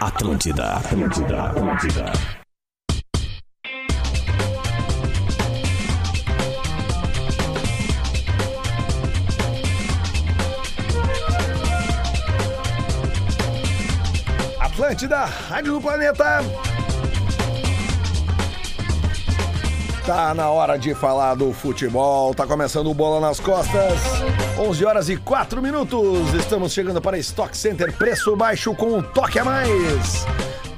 Atlântida, Atlântida, Atlântida. Atlântida, Rádio do Planeta. Tá na hora de falar do futebol. Tá começando o Bola nas Costas. 11 horas e 4 minutos. Estamos chegando para Stock Center. Preço baixo com um toque a mais.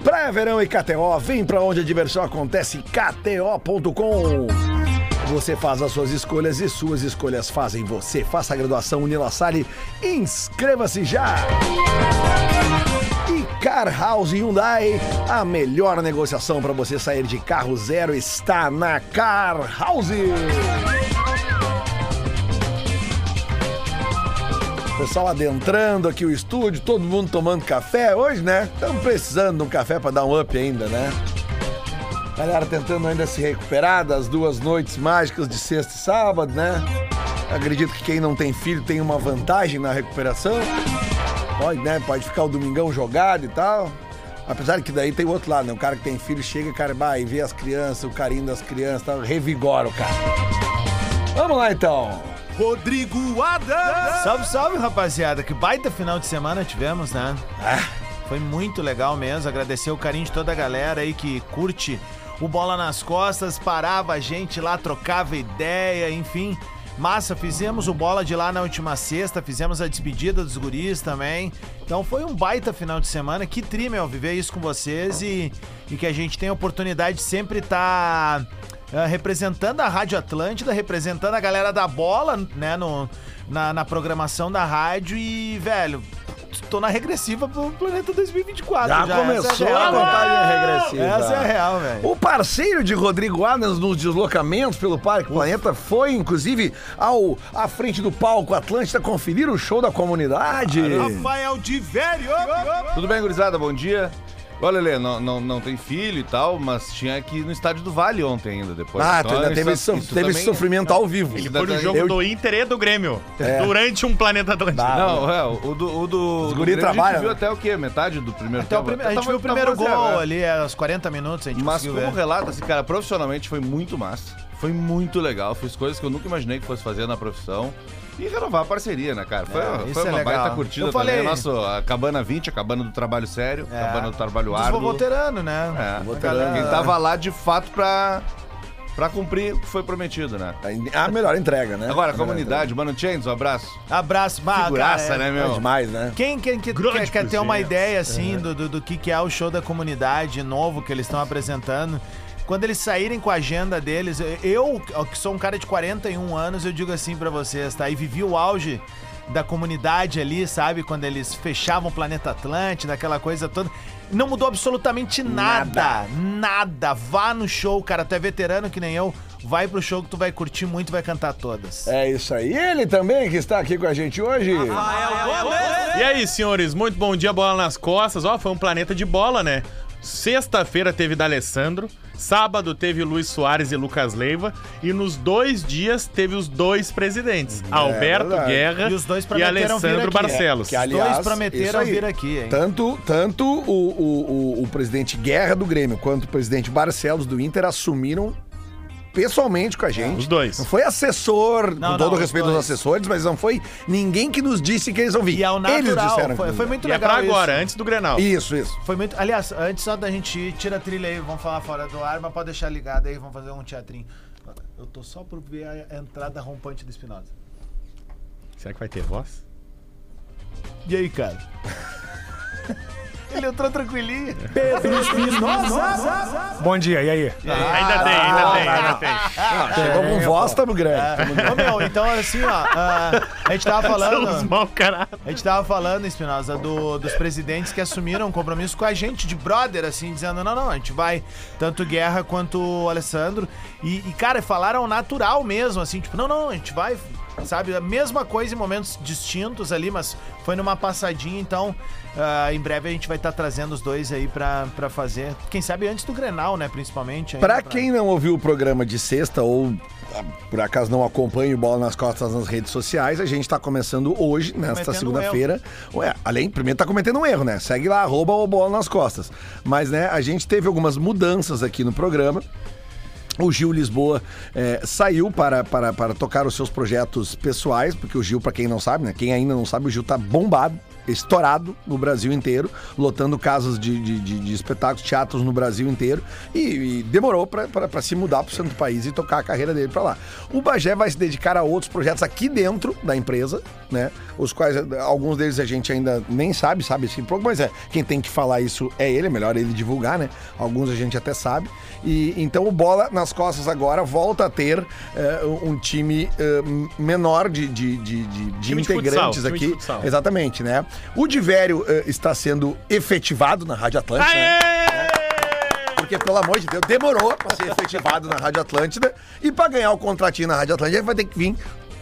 Praia Verão e KTO. Vem pra onde a diversão acontece. KTO.com. Você faz as suas escolhas e suas escolhas fazem você. Faça a graduação Unila Salle. Inscreva-se já. E Car House Hyundai, a melhor negociação para você sair de carro zero está na Car House. Pessoal adentrando aqui o estúdio, todo mundo tomando café hoje, né? Estamos precisando de um café para dar um up ainda, né? Galera tentando ainda se recuperar das duas noites mágicas de sexta e sábado, né? Acredito que quem não tem filho tem uma vantagem na recuperação. Pode, né? Pode ficar o domingão jogado e tal. Apesar que daí tem o outro lado, né? O cara que tem filho chega, cara, vai e vê as crianças, o carinho das crianças, tal, revigora o cara. Vamos lá então. Rodrigo Adams. Salve, salve, rapaziada. Que baita final de semana tivemos, né? Ah, Foi muito legal mesmo. Agradecer o carinho de toda a galera aí que curte o Bola nas Costas, parava a gente lá, trocava ideia, enfim. Massa, fizemos o bola de lá na última sexta, fizemos a despedida dos guris também. Então foi um baita final de semana. Que tri, meu, viver isso com vocês e, e que a gente tem a oportunidade de sempre estar representando a Rádio Atlântida, representando a galera da bola, né, no, na, na programação da rádio e, velho, tô na regressiva pro Planeta 2024. já, já começou é a contagem regressiva. Essa é a real, velho. O parceiro de Rodrigo Adams nos deslocamentos pelo Parque Planeta foi, inclusive, ao à frente do palco Atlântida conferir o show da comunidade. Rafael de Velho. Tudo bem, gurizada? Bom dia. Olha, Lê, não, não, não tem filho e tal, mas tinha aqui no estádio do Vale ontem ainda, depois. Ah, tu Então, ainda teve, isso- esse, teve esse também- sofrimento ao vivo. Ele Foi no jogo Eu- do Inter e do Grêmio. É. Durante um Planeta Atlântico. Não, é, o do. O do Os do guri Grêmio A trabalham, gente viu né? até o quê? Metade do primeiro Até o tempo? prime- a gente Tava- viu o primeiro gol é. ali, aos 40 minutos, a gente Mas como ver. relato, assim, cara, profissionalmente foi muito massa. Foi muito legal. Fiz coisas que eu nunca imaginei que fosse fazer na profissão. E renovar a parceria, né, cara? Foi, É, foi é uma legal. baita curtida Eu falei- também. Nosso, a Cabana 20, a Cabana do Trabalho Sério, É. Cabana do Trabalho Dos Árduo. voterano, né? É, Voterano. Quem tava lá de fato pra, pra cumprir o que foi prometido, né? A melhor entrega, né? Agora, A comunidade, Mano Chains, um abraço. Abraço, bah, Figuraça, cara, é- né, entrega. É meu? demais, né? Quem, quem que- Grande quer, quer ter uma ideia, assim, do, do, do que, que é o show da comunidade novo que eles estão apresentando, quando eles saírem com a agenda deles, eu, que sou um cara de 41 anos, eu digo assim pra vocês, tá? E vivi o auge da comunidade ali, sabe? Quando eles fechavam o Planeta Atlântida, aquela coisa toda. Não mudou absolutamente nada. Nada. Vá no show, cara. Tu é veterano que nem eu. Vai pro show que tu vai curtir muito e vai cantar todas. É isso aí. Ele também que está aqui com a gente hoje. E aí, senhores, muito bom dia, bola nas costas. Ó, foi um planeta de bola, né? Sexta-feira teve D'Alessandro, sábado teve Luiz Soares e Lucas Leiva, e nos dois dias teve os dois presidentes, Alberto verdade. Guerra E os dois e Alessandro aqui. Barcelos. Que, aliás, dois prometeram aí. vir aqui, hein? Tanto, tanto o, o, o, o presidente Guerra do Grêmio quanto o presidente Barcelos do Inter assumiram pessoalmente com a gente. Os dois. Não foi assessor, Não, com todo não, o respeito os aos assessores, mas não foi ninguém que nos disse que eles vão vir. E é o natural. Eles disseram foi, foi muito E é legal pra agora, isso. antes do Grenal. Isso, isso. Foi muito. Aliás, antes só da gente ir, tira a trilha aí, vamos falar fora do ar, mas pode deixar ligado aí, vamos fazer um teatrinho. Eu tô só por ver a entrada rompante do Espinosa. Será que vai ter voz? E aí, cara? Ele entrou tranquilinho. Bom dia, e aí? ainda tem, ainda tem, ainda tem. Ah, chegou com voz, tamo grande. Ô, meu, então assim, ó, ah, a gente tava falando. mau caráter. A gente tava falando, Espinosa, do, dos presidentes que assumiram um compromisso com a gente, de brother, assim, dizendo, não, não, a gente vai, tanto Guerra quanto o Alessandro. E, e, cara, falaram natural mesmo, assim, tipo, não, não, a gente vai, sabe? A mesma coisa em momentos distintos ali, mas foi numa passadinha, então ah, em breve a gente vai estar trazendo os dois aí pra, pra fazer. Quem sabe antes do Grenal, né, principalmente. ainda Pra quem não ouviu o programa de sexta ou por acaso não acompanha o Bola nas Costas nas redes sociais, a gente tá começando hoje, nesta segunda-feira. Ué, além, primeiro tá cometendo um erro, né? Segue lá, arroba o Bola nas Costas. Mas, né, a gente teve algumas mudanças aqui no programa. O Gil Lisboa eh, saiu para, para, para tocar os seus projetos pessoais, porque o Gil, para quem não sabe, né? Quem ainda não sabe, o Gil tá bombado, estourado no Brasil inteiro, lotando casas de, de, de- de espetáculos, teatros no Brasil inteiro, e, e demorou para se mudar para o centro do país e tocar a carreira dele para lá. O Bagé vai se dedicar a outros projetos aqui dentro da empresa, né? Os quais alguns deles a gente ainda nem sabe, sabe assim pouco, mas é quem tem que falar isso é ele, é melhor ele divulgar, né? Alguns a gente até sabe. E então o Bola nas Costas agora volta a ter eh, um time eh, menor de, de, de, de- de integrantes futsal, aqui. Exatamente, né? O Divério eh, está sendo efetivado na Rádio Atlântica. né? Porque, pelo amor de Deus, demorou pra ser efetivado na Rádio Atlântida. E pra ganhar o contratinho na Rádio Atlântida, ele vai ter que vir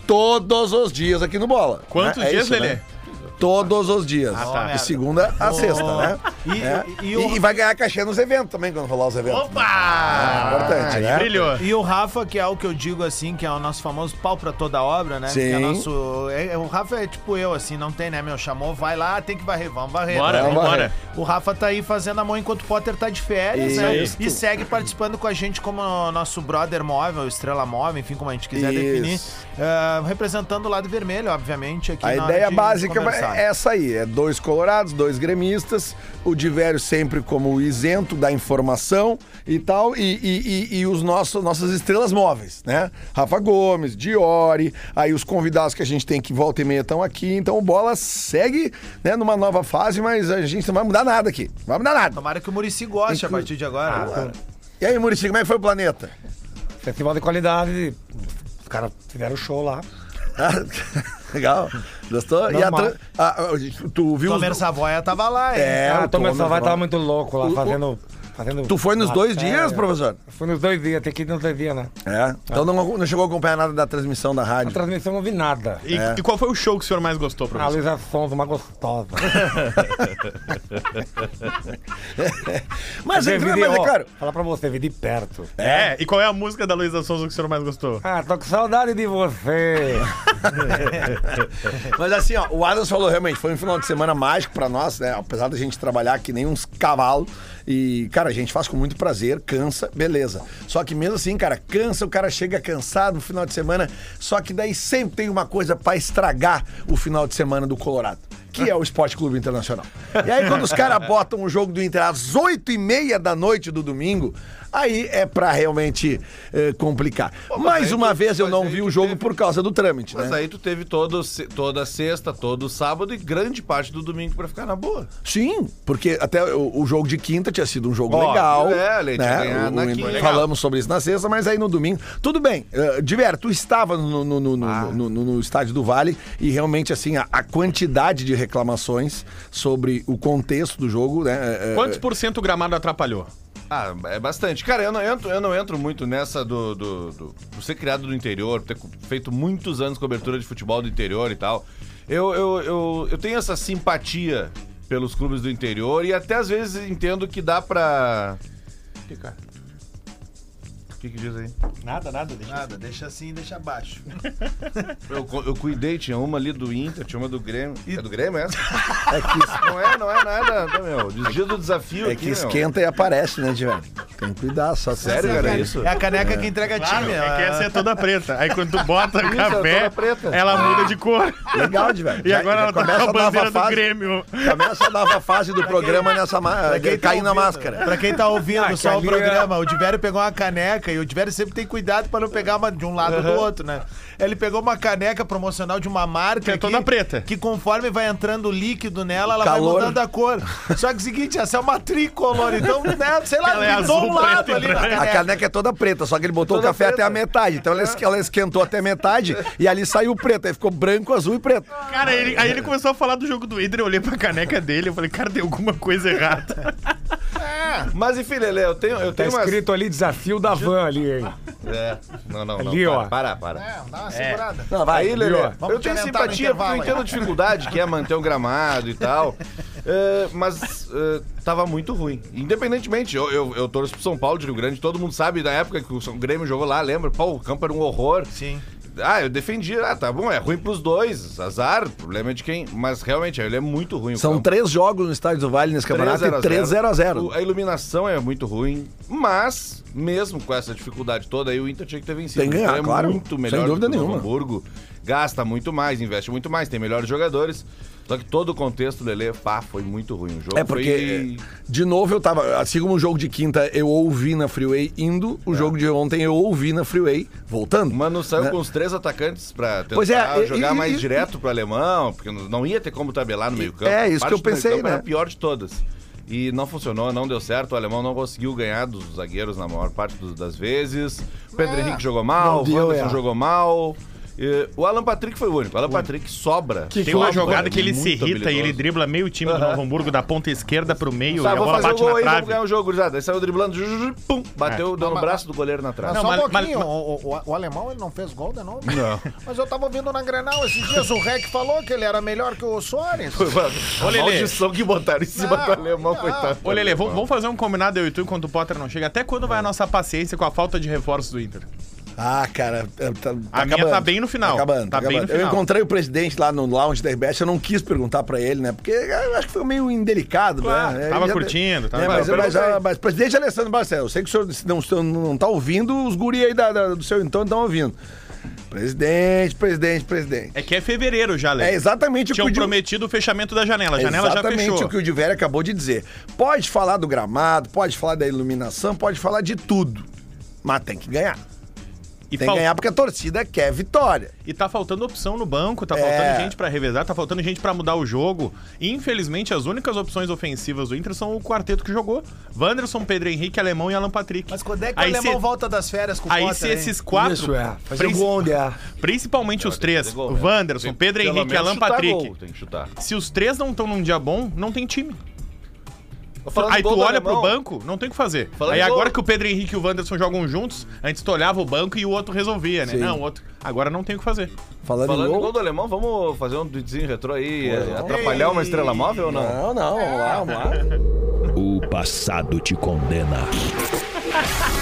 todos os dias aqui no Bola. Quantos né? É dias, Lelê? Né? Todos os dias. tá. De segunda a sexta, né? E- É. e- o- e vai ganhar cachê nos eventos também, quando rolar os eventos. Opa! Importante, Aí né? Brilhou. E o Rafa, que é o que eu digo assim, que é o nosso famoso pau pra toda obra, né? Sim. Que é nosso, é- é- o Rafa é tipo eu, assim, não tem, né, meu? Chamou, vai lá, tem que varrer, vamos varrer. Bora, né? Vamos vambora. O Rafa tá aí fazendo a mão enquanto o Potter tá de férias, Isso. né? E segue participando com a gente como nosso brother móvel, estrela móvel, enfim, como a gente quiser Isso. definir. Ah, representando o lado vermelho, obviamente, aqui A na hora ideia de básica conversar. é essa aí: é dois colorados, dois gremistas, o Divério sempre como isento da informação e tal, e, e- e- e os nossos, nossas estrelas móveis, né? Rafa Gomes, Diori, aí os convidados que a gente tem que volta e meia estão aqui, então o Bola segue né, numa nova fase, mas a gente não vai mudar nada aqui, não vai mudar nada. Tomara que o Murici goste a partir de agora. E aí, Murici, como é que foi o planeta? Festival de qualidade. Caras fizeram show lá. Ah, Legal, gostou? E a Normal. tra- ah, ah, tu viu. Tomer Savoia tava lá, hein? É, o Savai Savai. tava muito louco lá, fazendo, fazendo. Tu foi nos dois matéria. dias, professor? Fui nos dois dias, tem que ir nos dois dias, né? É. Então não, não chegou a acompanhar nada da transmissão da A rádio. transmissão não vi nada. E, É. e qual foi o show que o senhor mais gostou, A professor? Luísa Sons, uma gostosa. Mas, é, vi mas é claro. Falar pra você, vi de perto. É, e qual é a música da Luísa Souza que o senhor mais gostou? Ah, tô com saudade de você. Mas assim, ó, o Adams falou realmente, foi um final de semana mágico pra nós, né? Apesar da gente trabalhar que nem uns cavalos. E, cara, a gente faz com muito prazer, cansa, beleza. Só que mesmo assim, cara, cansa, o cara chega cansado no final de semana. Só que daí sempre tem uma coisa pra estragar o final de semana do Colorado. Que é o Esporte Clube Internacional. E aí, quando os caras botam o jogo do Inter às 8 e meia da noite do domingo, aí é pra realmente eh, complicar. Mais aí uma tu- vez eu mas não aí vi tu o jogo teve- por causa do trâmite, Mas né? aí tu teve todo, se- toda sexta, todo sábado e grande parte do domingo pra ficar na boa. Sim, porque até o, o jogo de quinta tinha sido um jogo Óbvio, legal. é, ele tinha né? ganhado O- na o- quinta. Falamos sobre isso na sexta, mas aí no domingo. Tudo bem. Uh, Diver, tu estava no, no, no, no- Ah. no- no- no estádio do Vale e realmente, assim, a, a quantidade de reclamações sobre o contexto do jogo, né? é, é, Quantos por cento o gramado atrapalhou? Ah, é bastante. Cara, eu não entro, eu não entro muito nessa do, do, do- por ser criado no interior, ter feito muitos anos cobertura de futebol do interior e tal. Eu, eu, eu, eu tenho essa simpatia pelos clubes do interior e até às vezes entendo que dá pra. O que, que diz aí? Nada, nada. Deixa. Nada, deixa assim, deixa abaixo. Eu, eu cuidei, tinha uma ali do Inter, tinha uma do Grêmio. É do Grêmio essa? é que, Não é, não é nada, tá, meu. Desvio do desafio é aqui, que meu. esquenta e aparece, né, Diver? Tem que cuidar, só Sério, cara, é isso? É a caneca que entrega Claro, time. é que essa é toda preta. Aí quando tu bota Isso, café, é toda preta. ela muda de cor. Legal, Diver. E agora ela tá com a bandeira do Grêmio. Começa a nova fase do programa nessa ma... quem tá caindo na ouvindo- máscara. Pra quem tá ouvindo Ah, só o programa, o Divério pegou uma caneca e o Divério sempre tem cuidado pra não pegar uma de um lado ou do outro, né? Ele pegou uma caneca promocional de uma marca Que é toda preta. que conforme vai entrando líquido nela, ela Calor. vai mudando a cor. Só que é o seguinte, essa é uma tricolor, então, né, sei lá, Ela é pintou azul, um lado preto e ali na branco. A caneca. caneca é toda preta, só que ele botou Toda o café preta. até a metade. Então ela, ela esquentou até a metade e ali saiu preto. Aí ficou branco, azul e preto. Cara, ele- aí ele começou a falar do jogo do Inter, eu olhei pra caneca dele, eu falei, cara, tem alguma coisa errada. Mas enfim, Lele, eu tenho, eu Tá tenho umas- escrito ali desafio da van ali, hein? É. Não, não, não. Ali, para, ó. para, para. É, dá uma segurada. Não, vai. Aí, Lelê. Vamos eu tenho te orientar no simpatia porque eu intervalo entendo a dificuldade que é manter um gramado e tal. É, mas é, tava muito ruim. Independentemente, eu, eu, eu torço pro São Paulo de Rio Grande, todo mundo sabe da época que o São- Grêmio jogou lá, lembra? Pô, o campo era um horror. Sim. Ah, eu defendi, ah, tá bom, é ruim pros dois, azar, problema é de quem. Mas realmente, ele é muito ruim. São campo. três jogos no Estádio do Vale nesse campeonato e 3 0 a 0 O- A iluminação é muito ruim, mas, mesmo com essa dificuldade toda, aí o Inter tinha que ter vencido. Tem que ganhar, é claro. muito Sem melhor dúvida do que o nenhuma. Hamburgo, gasta muito mais, investe muito mais, tem melhores jogadores. Só que todo o contexto, Lele, pá, foi muito ruim. O jogo É porque, de novo, eu tava. Assim como o jogo de quinta eu ouvi na Freeway indo, É. o jogo de ontem eu ouvi na Freeway voltando. Mano saiu né? com os três atacantes pra tentar Pois é, jogar e- mais e- direto pro alemão, porque não ia ter como tabelar no meio campo. é, isso que eu pensei, campo Era né? a pior de todas. E não funcionou, não deu certo. O alemão não conseguiu ganhar dos zagueiros na maior parte das vezes. O Pedro Henrique jogou mal, o Wanderson é. jogou mal. O Alan Patrick foi o único. O Alan Patrick sobra. Tem uma jogada que ele muito se irrita e ele habilidoso. dribla meio time do Novo Hamburgo da ponta esquerda pro meio Tá, e a vou bola fazer o bate gol na aí, vamos trave. ganhar o jogo, gurizada. Aí saiu driblando, pum, bateu, deu no braço do goleiro na trave. Não, só um pouquinho, mas- o, o- o alemão ele não fez gol de novo? Não. Mas eu tava ouvindo na Grenal esses dias, o Rec falou que ele era melhor que o Soares. A Lelê. maldição que botaram em cima Não, do alemão, não. coitado. Ô, Lele, vamos, fazer um combinado eu e tu enquanto o Potter não chega. Até quando vai a nossa paciência com a falta de reforços do Inter? Ah, cara, é, tá, A minha tá bem no final. Tá acabando, Tá tá bem acabando. no Eu final. encontrei o presidente lá no lounge da RBS, eu não quis perguntar pra ele, né? Porque eu acho que foi meio indelicado, Claro, né? tava já- curtindo, tava- É, mas, Eu mas, perguntei. mas, presidente Alessandro Barcelos, eu sei que o senhor se não, não tá ouvindo, os guri aí da- da- do seu entorno estão ouvindo. Presidente, presidente, presidente. É que é fevereiro já, Lele. É exatamente o que Tinham prometido o fechamento da janela. A janela já Exatamente fechou. o que o Divério acabou de dizer. Pode falar do gramado, pode falar da iluminação, pode falar de tudo. Mas tem que ganhar. E, Tem fal- que ganhar porque a torcida quer vitória. e tá faltando opção no banco, tá É. faltando gente pra revezar, tá faltando gente pra mudar o jogo. E, infelizmente, as únicas opções ofensivas do Inter são o quarteto que jogou. Wanderson, Pedro Henrique, Alemão e Alan Patrick. Mas quando é que Aí o alemão se- volta das férias com o Aí Potter, se hein? esses quatro... Isso é. Fazer Princi- gol onde é. Principalmente os três, gol, né? Wanderson, Pedro Henrique e Alan Patrick. gol, Tem que chutar. Se os três não estão num dia bom, não tem time. Falando Aí tu olha pro banco, não tem o que fazer. Falando Aí agora gol- que o Pedro Henrique e o Wanderson jogam juntos, antes tu olhava o banco e o outro resolvia, né? Sim. Não, o outro. Agora não tem o que fazer. Falando, Falando em gol. gol do alemão, vamos fazer um tweetzinho retrô aí, é, atrapalhar uma estrela móvel ou não? Não, não, vamos lá, vamos lá. O passado te condena.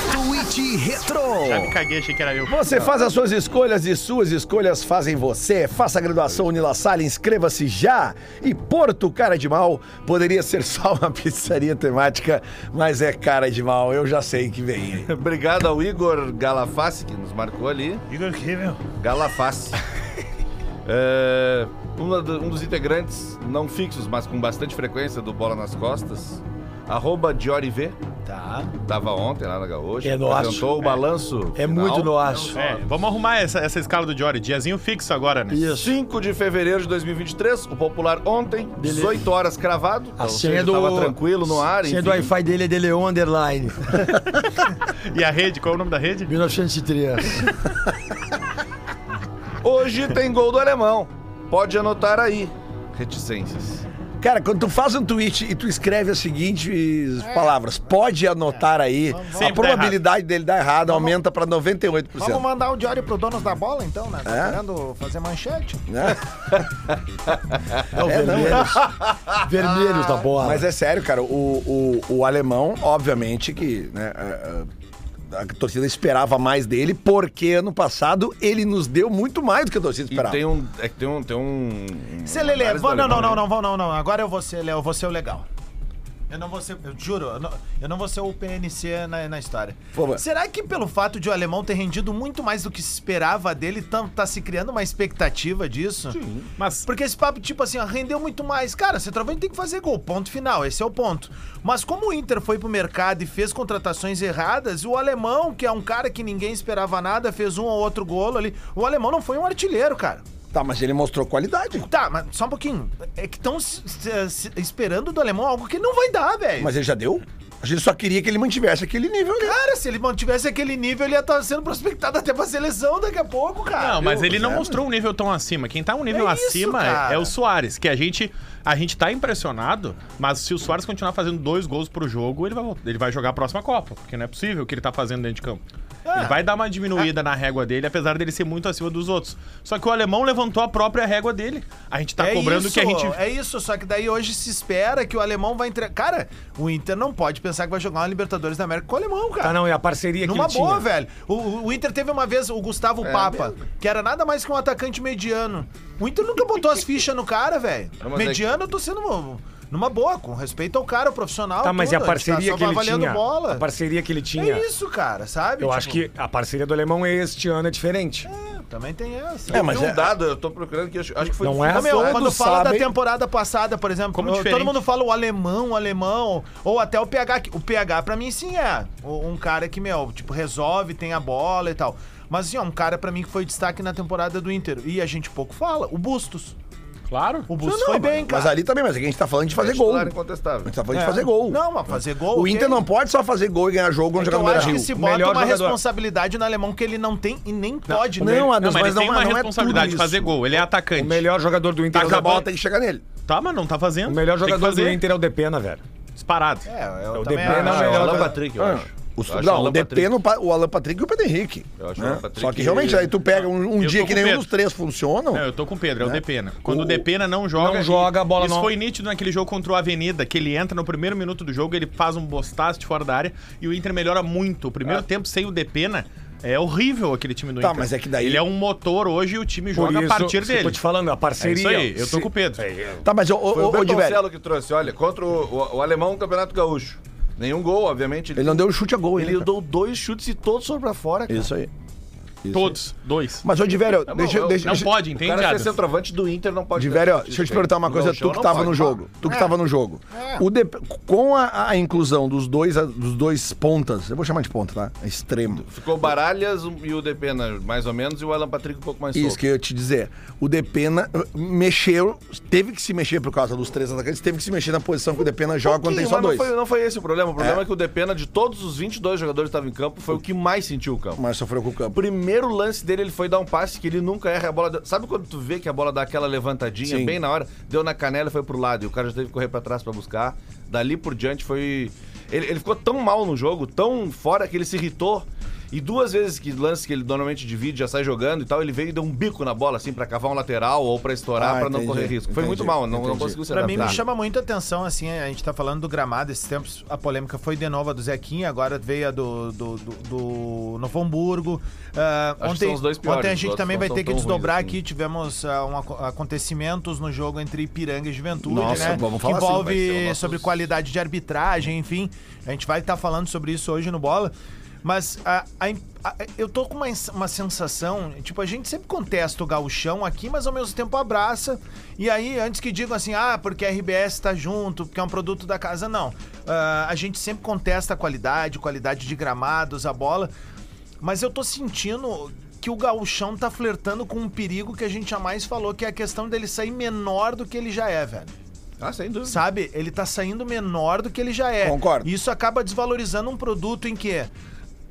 Retro. Já me caguei, achei que era eu. Você faz as suas escolhas e suas escolhas fazem você. Faça a graduação Unila Salle, inscreva-se já. E Porto Cara de Mal poderia ser só uma pizzaria temática, mas é cara de mal. Eu já sei que vem. Obrigado ao Igor Galafassi, que nos marcou ali. Igor que, meu? Galafassi. é, um dos integrantes, não fixos, mas com bastante frequência do Bola nas Costas. Arroba Diori V. Tá. Tava ontem lá na Gaúcha. É nosso. Apresentou o balanço. É final. muito nosso. É, vamos arrumar essa, essa escala do Jory. Diazinho fixo agora, né? Isso. 5 de fevereiro de 2023, o popular ontem, 18 horas cravado. A senha do. Tava tranquilo no ar. A senha do. Wi-Fi dele é de Leon Underline. E a rede, qual é o nome da rede? 1903. Hoje tem gol do alemão. Pode anotar aí. Reticências. Cara, quando tu faz um tweet e tu escreve as seguintes palavras, pode anotar aí, Sempre a probabilidade dele dar errado aumenta pra 98%. Vamos mandar o diário pro donos da bola, então, né? Tá É? querendo fazer manchete? né? É o É, não, vermelhos. vermelhos da bola. Mas é sério, cara, o, o, o alemão, obviamente que né, a- a torcida esperava mais dele, porque ano passado ele nos deu muito mais do que a torcida E esperava. tem um. É que tem um. Tem um Cê, Lelê, análise vou- do não, não, não, não, vou, não, não. Agora eu vou ser, Léo, eu vou ser o legal. Eu não vou ser, eu juro, eu não, eu não vou ser o PNC na, na história. Será que pelo fato de o alemão ter rendido muito mais do que se esperava dele, tá, tá se criando uma expectativa disso? Sim. Mas Porque esse papo, tipo assim, ó, rendeu muito mais. Cara, centroavante tem que fazer gol, ponto final, esse é o ponto. Mas como o Inter foi pro mercado e fez contratações erradas, o alemão, que é um cara que ninguém esperava nada, fez um ou outro golo ali. O alemão não foi um artilheiro, cara. Tá, mas ele mostrou qualidade. Tá, mas só um pouquinho. É que estão esperando do alemão algo que não vai dar, velho. Mas ele já deu? A gente só queria que ele mantivesse aquele nível ali. Cara, se ele mantivesse aquele nível, ele ia estar sendo prospectado até pra seleção daqui a pouco, cara. Não, mas eu- ele não é, mostrou um nível tão acima. Quem tá um nível É isso, acima é- é o Soares, que a gente a gente tá impressionado, mas se o Soares continuar fazendo dois gols pro jogo, ele vai, vol- ele vai jogar a próxima Copa, porque não é possível o que ele tá fazendo dentro de campo. Ele vai dar uma diminuída na régua dele, apesar dele ser muito acima dos outros. Só que o alemão levantou a própria régua dele. A gente tá é cobrando isso, que a gente. É isso, só que daí hoje se espera que o alemão vai entregar. Cara, o Inter não pode pensar que vai jogar uma Libertadores da América com o alemão, cara. Tá, não, e a parceria que Numa ele boa, tinha. velho. O- O, Inter teve uma vez o Gustavo É Papa, que era nada mais que um atacante mediano. O Inter nunca botou as fichas no cara, velho. É Mediano, eu tô sendo numa boa, com respeito ao cara, o profissional. Tá, mas e a tudo, tá parceria só que ele avaliando tinha? bola. A parceria que ele tinha. É isso, cara, sabe? Eu Tipo, acho que a parceria do alemão este ano é diferente. é, também tem essa. É, mas um é- dado, eu tô procurando que acho, acho que foi Não é Ô, meu, quando fala sabem- da temporada passada, por exemplo, Como eu- todo mundo fala o alemão, o alemão, ou até o PH. O PH, pra mim, sim é um cara que, meu, tipo, resolve, tem a bola e tal. Mas, assim, ó, um cara pra mim que foi destaque na temporada do Inter. E a gente pouco fala, o Bustos. Claro. O Não, foi bem, cara. Mas ali também, mas aqui a gente tá falando de fazer é gol. titular A incontestável. gente tá falando É. de fazer gol. Não, mas fazer gol. O. Inter não pode só fazer gol e ganhar jogo quando É jogar no eu Beira acho que se bota melhor uma jogador. responsabilidade no alemão que ele não tem e nem pode, né? Não, Não, Adams, mas não, tem uma não é responsabilidade de fazer gol. Ele é atacante. O melhor jogador do Inter é o a bola, tem que chegar nele. Tá, mas não tá fazendo. O melhor jogador do. Inter é o Depena, velho. Disparado. É, eu O Depena é o É o melhor. Patrick, eu Ah, acho. O- acho não, o DP, no, o Alan Patrick e o Pedro Henrique. Eu acho o né? Alan Patrick Só que realmente, aí tu pega um, um Eu dia que nenhum Pedro. dos três funcionam. Não, eu tô com o Pedro, é o Né? Depena. Quando O- o, Depena não joga. Não joga, a bola Isso não- foi nítido naquele jogo contra o Avenida, que ele entra no primeiro minuto do jogo, ele faz um bostaço de fora da área e o Inter melhora muito. O primeiro tempo sem o Depena é horrível aquele time do Tá, Inter. mas é que daí- Ele é um motor hoje e o time Por joga isso, a partir isso que eu tô dele. te falando, a É parceria. isso aí, eu tô se- com o Pedro. É, é. Tá, mas ô, Foi ô, o ô, Divelli, Bertoncello que trouxe, olha, contra o, o- o alemão no Campeonato Gaúcho. Nenhum gol, obviamente. ele não deu chute a gol, Ele ainda, deu dois chutes e todos foram pra fora, cara. Isso aí. Isso Todos, dois. aí. Mas, ô, Divério, Tá bom, deixa, eu- deixa, Não deixa, pode, O entende, cara ser centroavante do Inter não pode... Ter deixa eu te isso, perguntar uma coisa, tu que não tava no jogo. Tu que tava no jogo. O DP com a, a inclusão dos dois, dos dois pontas, eu vou chamar de ponta, tá? Extremo. Ficou o Baralhas e o Depena, mais ou menos, e o Alan Patrick um pouco mais Isso solto. que eu ia te dizer. O Depena uh, mexeu, teve que se mexer por causa dos três atacantes, teve que se mexer na posição que o Depena joga quando tem só mas dois. Não foi, não foi esse o problema. O problema É? é, que o Depena, de todos os 22 jogadores que estavam em campo, foi o que mais sentiu o campo. Mas sofreu com o O campo. primeiro lance dele, ele foi dar um passe que ele nunca erra a bola. deu- Sabe quando tu vê que a bola dá aquela levantadinha Sim. bem na hora? Deu na canela e foi pro lado. E o cara já teve que correr pra trás pra buscar. Dali por diante foi. Ele, ele ficou tão mal no jogo, tão fora, que ele se irritou. E duas vezes que lance que ele normalmente divide, já sai jogando e tal, ele veio e deu um bico na bola, assim, pra cavar um lateral ou pra estourar, Ah, pra não correr risco. Foi entendi, muito mal, não, não conseguiu se Pra mim me chama muita atenção, assim, a gente tá falando do gramado esses tempos, a polêmica foi de novo a do Zequinha, agora veio a do, do, do, do Novo Hamburgo. Que ontem, são os dois piores, ontem a gente também vai ter que desdobrar assim. aqui, tivemos ah, um aco- acontecimentos no jogo entre Ipiranga e Juventude, Nossa, né? vamos que falar assim, envolve ser nosso- sobre qualidade de arbitragem, enfim. A gente vai estar falando sobre isso hoje no Bola. Mas a- a- a- eu tô com uma, uma sensação, tipo, a gente sempre contesta o gauchão aqui, mas ao mesmo tempo abraça. E aí, antes que digam assim, ah, porque a RBS tá junto, porque é um produto da casa, não. Ah, a gente sempre contesta a qualidade, qualidade de gramados, a bola. Mas eu tô sentindo que o gauchão tá flertando com um perigo que a gente jamais falou, que é a questão dele sair menor do que ele já é, velho. Ah, sem dúvida. Sabe? Ele tá saindo menor do que ele já é. Concordo. E Isso acaba desvalorizando um produto em que.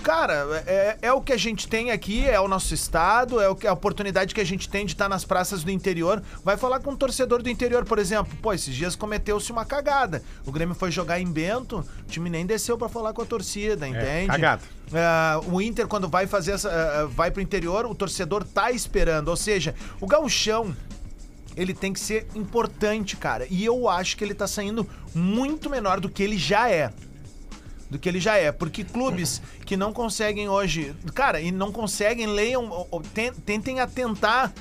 Cara, é, é o que a gente tem aqui, é o nosso estado, é o que, a oportunidade que a gente tem de estar nas praças do interior. Vai falar com um torcedor do interior, por exemplo. Pô, esses dias cometeu-se uma cagada. O Grêmio foi jogar em Bento, o time nem desceu pra falar com a torcida, entende? cagada. Ah, o Inter, quando vai fazer essa. ah, vai pro interior, o torcedor tá esperando. Ou seja, o gauchão ele tem que ser importante, cara. E eu acho que ele tá saindo muito menor do que ele já é. Do que ele já é. Porque clubes que não conseguem hoje. Cara, e não conseguem, leiam, ou- ou ten- tentem atentar.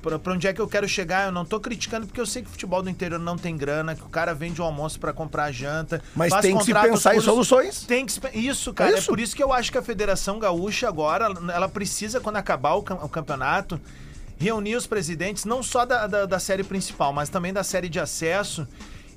Pra, pra onde é que eu quero chegar? Eu não tô criticando porque eu sei que o futebol do interior não tem grana, que o cara vende um almoço pra comprar janta. Mas tem que se pensar em soluções. tem que se isso, cara. É, isso. por isso que eu acho que a Federação Gaúcha agora, ela precisa, quando acabar o, o campeonato, reunir os presidentes, não só da, da, da série principal, mas também da série de acesso.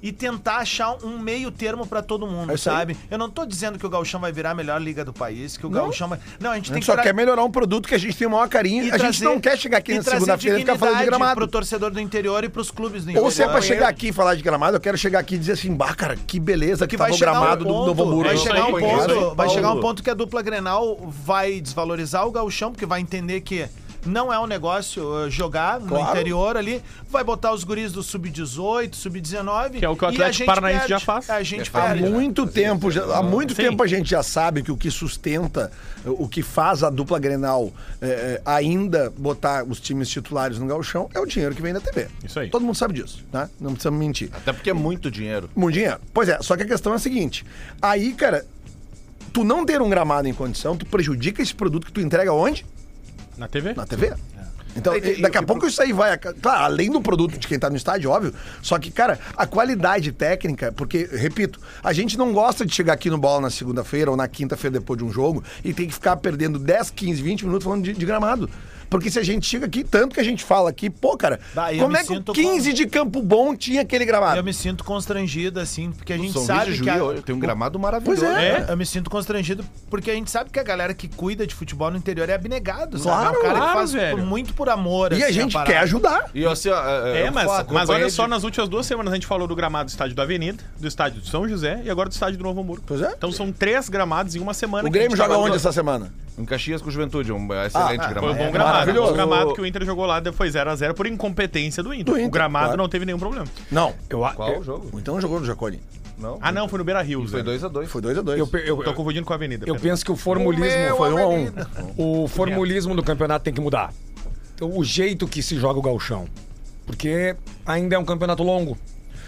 E tentar achar um meio termo pra todo mundo, É isso aí. sabe? Eu não tô dizendo que o Gauchão vai virar a melhor liga do país, que o. Gauchão vai. Não, a gente A tem gente que só tra- quer melhorar um produto que a gente tem o maior carinho. a gente não quer chegar aqui e na segunda-feira e ficar falando de gramado. Pro torcedor do interior e pros clubes do interior. Ou se é pra chegar aqui e falar de gramado, eu quero chegar aqui e dizer assim, bah, cara, que beleza que, que tava o chegar gramado um do ponto, Novo Hamburgo. Vai chegar, um ponto, vai Paulo. chegar um ponto que a dupla Grenal vai desvalorizar o gauchão, porque vai entender que Não é um negócio uh, jogar no Claro. interior ali. Vai botar os guris do sub-18, sub-19. Que é o que o Atlético gente Paranaense perde. já faz. A gente Há perde. muito tempo, já- há muito Sim. tempo a gente já sabe que o que sustenta, o que faz a dupla Grenal é, é, ainda botar os times titulares no gauchão é o dinheiro que vem da TV. Isso aí. Todo mundo sabe disso, né? Não precisamos mentir. Até porque é muito dinheiro. Muito dinheiro. Pois é, só que a questão é a seguinte. Aí, cara, tu não ter um gramado em condição, tu prejudica esse produto que tu entrega onde? Na TV? Na TV. Então, E- e- daqui a e pouco isso aí vai. Claro, além do produto de quem tá no estádio, óbvio. Só que, cara, a qualidade técnica, porque, repito, a gente não gosta de chegar aqui no bola na segunda-feira ou na quinta-feira depois de um jogo e tem que ficar perdendo 10, 15, 20 minutos falando de, de gramado. Porque se a gente chega aqui, tanto que a gente fala aqui, pô, cara, Bah, como é que o sinto 15 de Campo Bom tinha aquele gramado? Eu me sinto constrangido, assim, porque a gente São sabe de que. a- tem um gramado maravilhoso. Pois é. É, eu me sinto constrangido porque a gente sabe que a galera que cuida de futebol no interior é abnegado, sabe? Claro, é um cara claro, que faz velho. muito por amor. E a assim, gente parada. quer ajudar. E assim, ó, É, eu mas, mas acompanhei olha só, de- nas últimas duas semanas a gente falou do gramado do estádio da Avenida, do estádio de São José e agora do estádio do Novo Hamburgo. Pois é. Então são três gramados em uma semana. O a Grêmio joga onde essa semana? Em Caxias com Juventude, um excelente Ah, Foi gramado. um bom É, gramado. Maravilhoso. O gramado que o Inter jogou lá foi 0x0 por incompetência do Inter. Do Inter, o gramado claro. não teve nenhum problema. Não. Eu, Qual eu, o jogo? Então jogou no Jaconi. Não. Ah, não, foi no Beira Rio. Foi Zé. 2x2. Foi 2 a 2 eu, eu, Tô confundindo com a Avenida. eu pera. penso que o formulismo. Foi um a um. O formulismo do campeonato tem que mudar. Então, o jeito que se joga o gauchão. Porque ainda é um campeonato longo.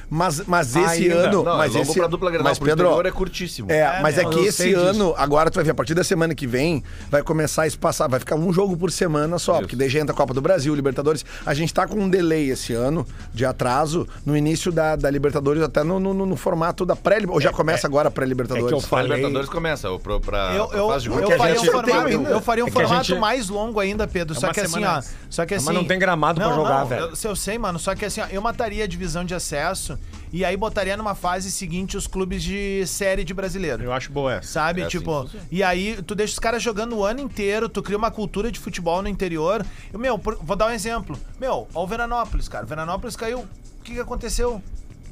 Mas, mas esse Ainda. ano. Não, mas é longo esse pra dupla Grenal, mas Pedro, é curtíssimo. É, mas é meu, que eu esse sei disso. ano, agora tu vai ver, a partir da semana que vem, vai começar a espaçar, vai ficar um jogo por semana só, porque daí já entra a Copa do Brasil, Libertadores. A gente tá com um delay esse ano, de atraso, no início da, da Libertadores, até no, no, no formato da pré Ou já começa agora a é que eu pré-Libertadores. A falei- Libertadores começa, o pro, pra, Eu, pra eu, fase de eu, grupo. que a faria um formato, eu faria um É a formato gente- mais longo ainda, Pedro. só que assim, ó. Só que Mas assim. não tem gramado pra Não, jogar, não, velho. Eu, eu sei, mano. Só que assim, ó, eu mataria a divisão de acesso e aí botaria numa fase seguinte os clubes de série de brasileiro. Eu acho boa essa. Sabe? É assim tipo, funciona. e aí tu deixa os caras jogando o ano inteiro, tu cria uma cultura de futebol no interior. Eu, meu, por- vou dar um exemplo. Meu, ó o Veranópolis, cara. O Veranópolis caiu. O que, que aconteceu?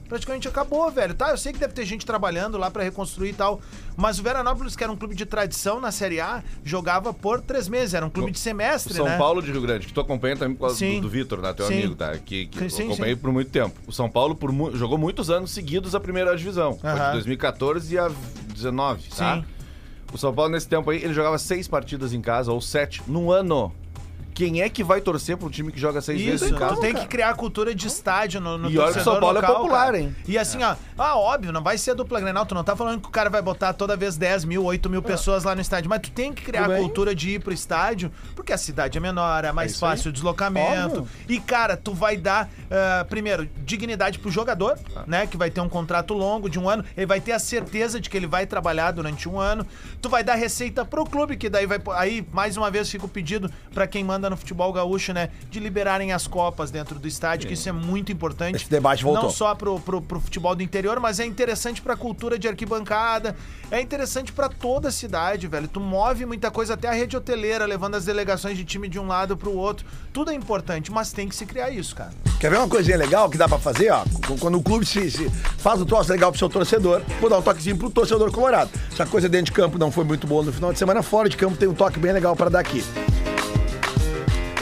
Praticamente acabou, velho. Tá, eu sei que deve ter gente trabalhando lá pra reconstruir e tal. Mas o Veranópolis, que era um clube de tradição na Série A, jogava por três meses. Era um clube de semestre, São né? Paulo de Rio Grande, que tu acompanha também por causa Sim. do, do Vitor, né? Teu Sim. amigo, tá? Que, que Sim, eu acompanhei por muito tempo. O São Paulo por jogou muitos anos seguidos a primeira divisão. Foi de Aham. 2014 a 19, tá? Sim. O São Paulo, nesse tempo aí, ele jogava seis partidas em casa, ou sete, no ano. Quem é que vai torcer pra um time que joga seis vezes Isso, em casa? tu tem que criar a cultura de estádio no, no E olha que torcedor São Paulo é local, popular, cara. hein? E assim, ó, ah, óbvio, não vai ser a dupla Grenal, tu não tá falando que o cara vai botar toda vez 10 mil, 8 mil pessoas lá no estádio, mas tu tem que criar Tudo a bem. cultura de ir pro estádio, porque a cidade é menor, é mais aí. fácil o deslocamento. Óbvio. E, cara, tu vai dar, ah, primeiro, dignidade pro jogador, né, que vai ter um contrato longo de um ano, ele vai ter a certeza de que ele vai trabalhar durante um ano. Tu vai dar receita pro clube, que daí vai. Aí, mais uma vez, fica o pedido pra quem manda no futebol gaúcho, né? De liberarem as copas dentro do estádio, que isso é muito importante. Esse debate voltou. Não só pro, pro, pro futebol do interior, mas é interessante pra cultura de arquibancada. É interessante pra toda a cidade, velho. Tu move muita coisa, até a rede hoteleira, levando as delegações de time de um lado pro outro. Tudo é importante, mas tem que se criar isso, cara. Quer ver uma coisinha legal que dá pra fazer, ó? Qu- Quando o clube se, se faz um troço legal pro seu torcedor, vou dar um toquezinho pro torcedor colorado. Se a coisa dentro de campo não foi muito boa no final de semana, fora de campo tem um toque bem legal pra dar aqui.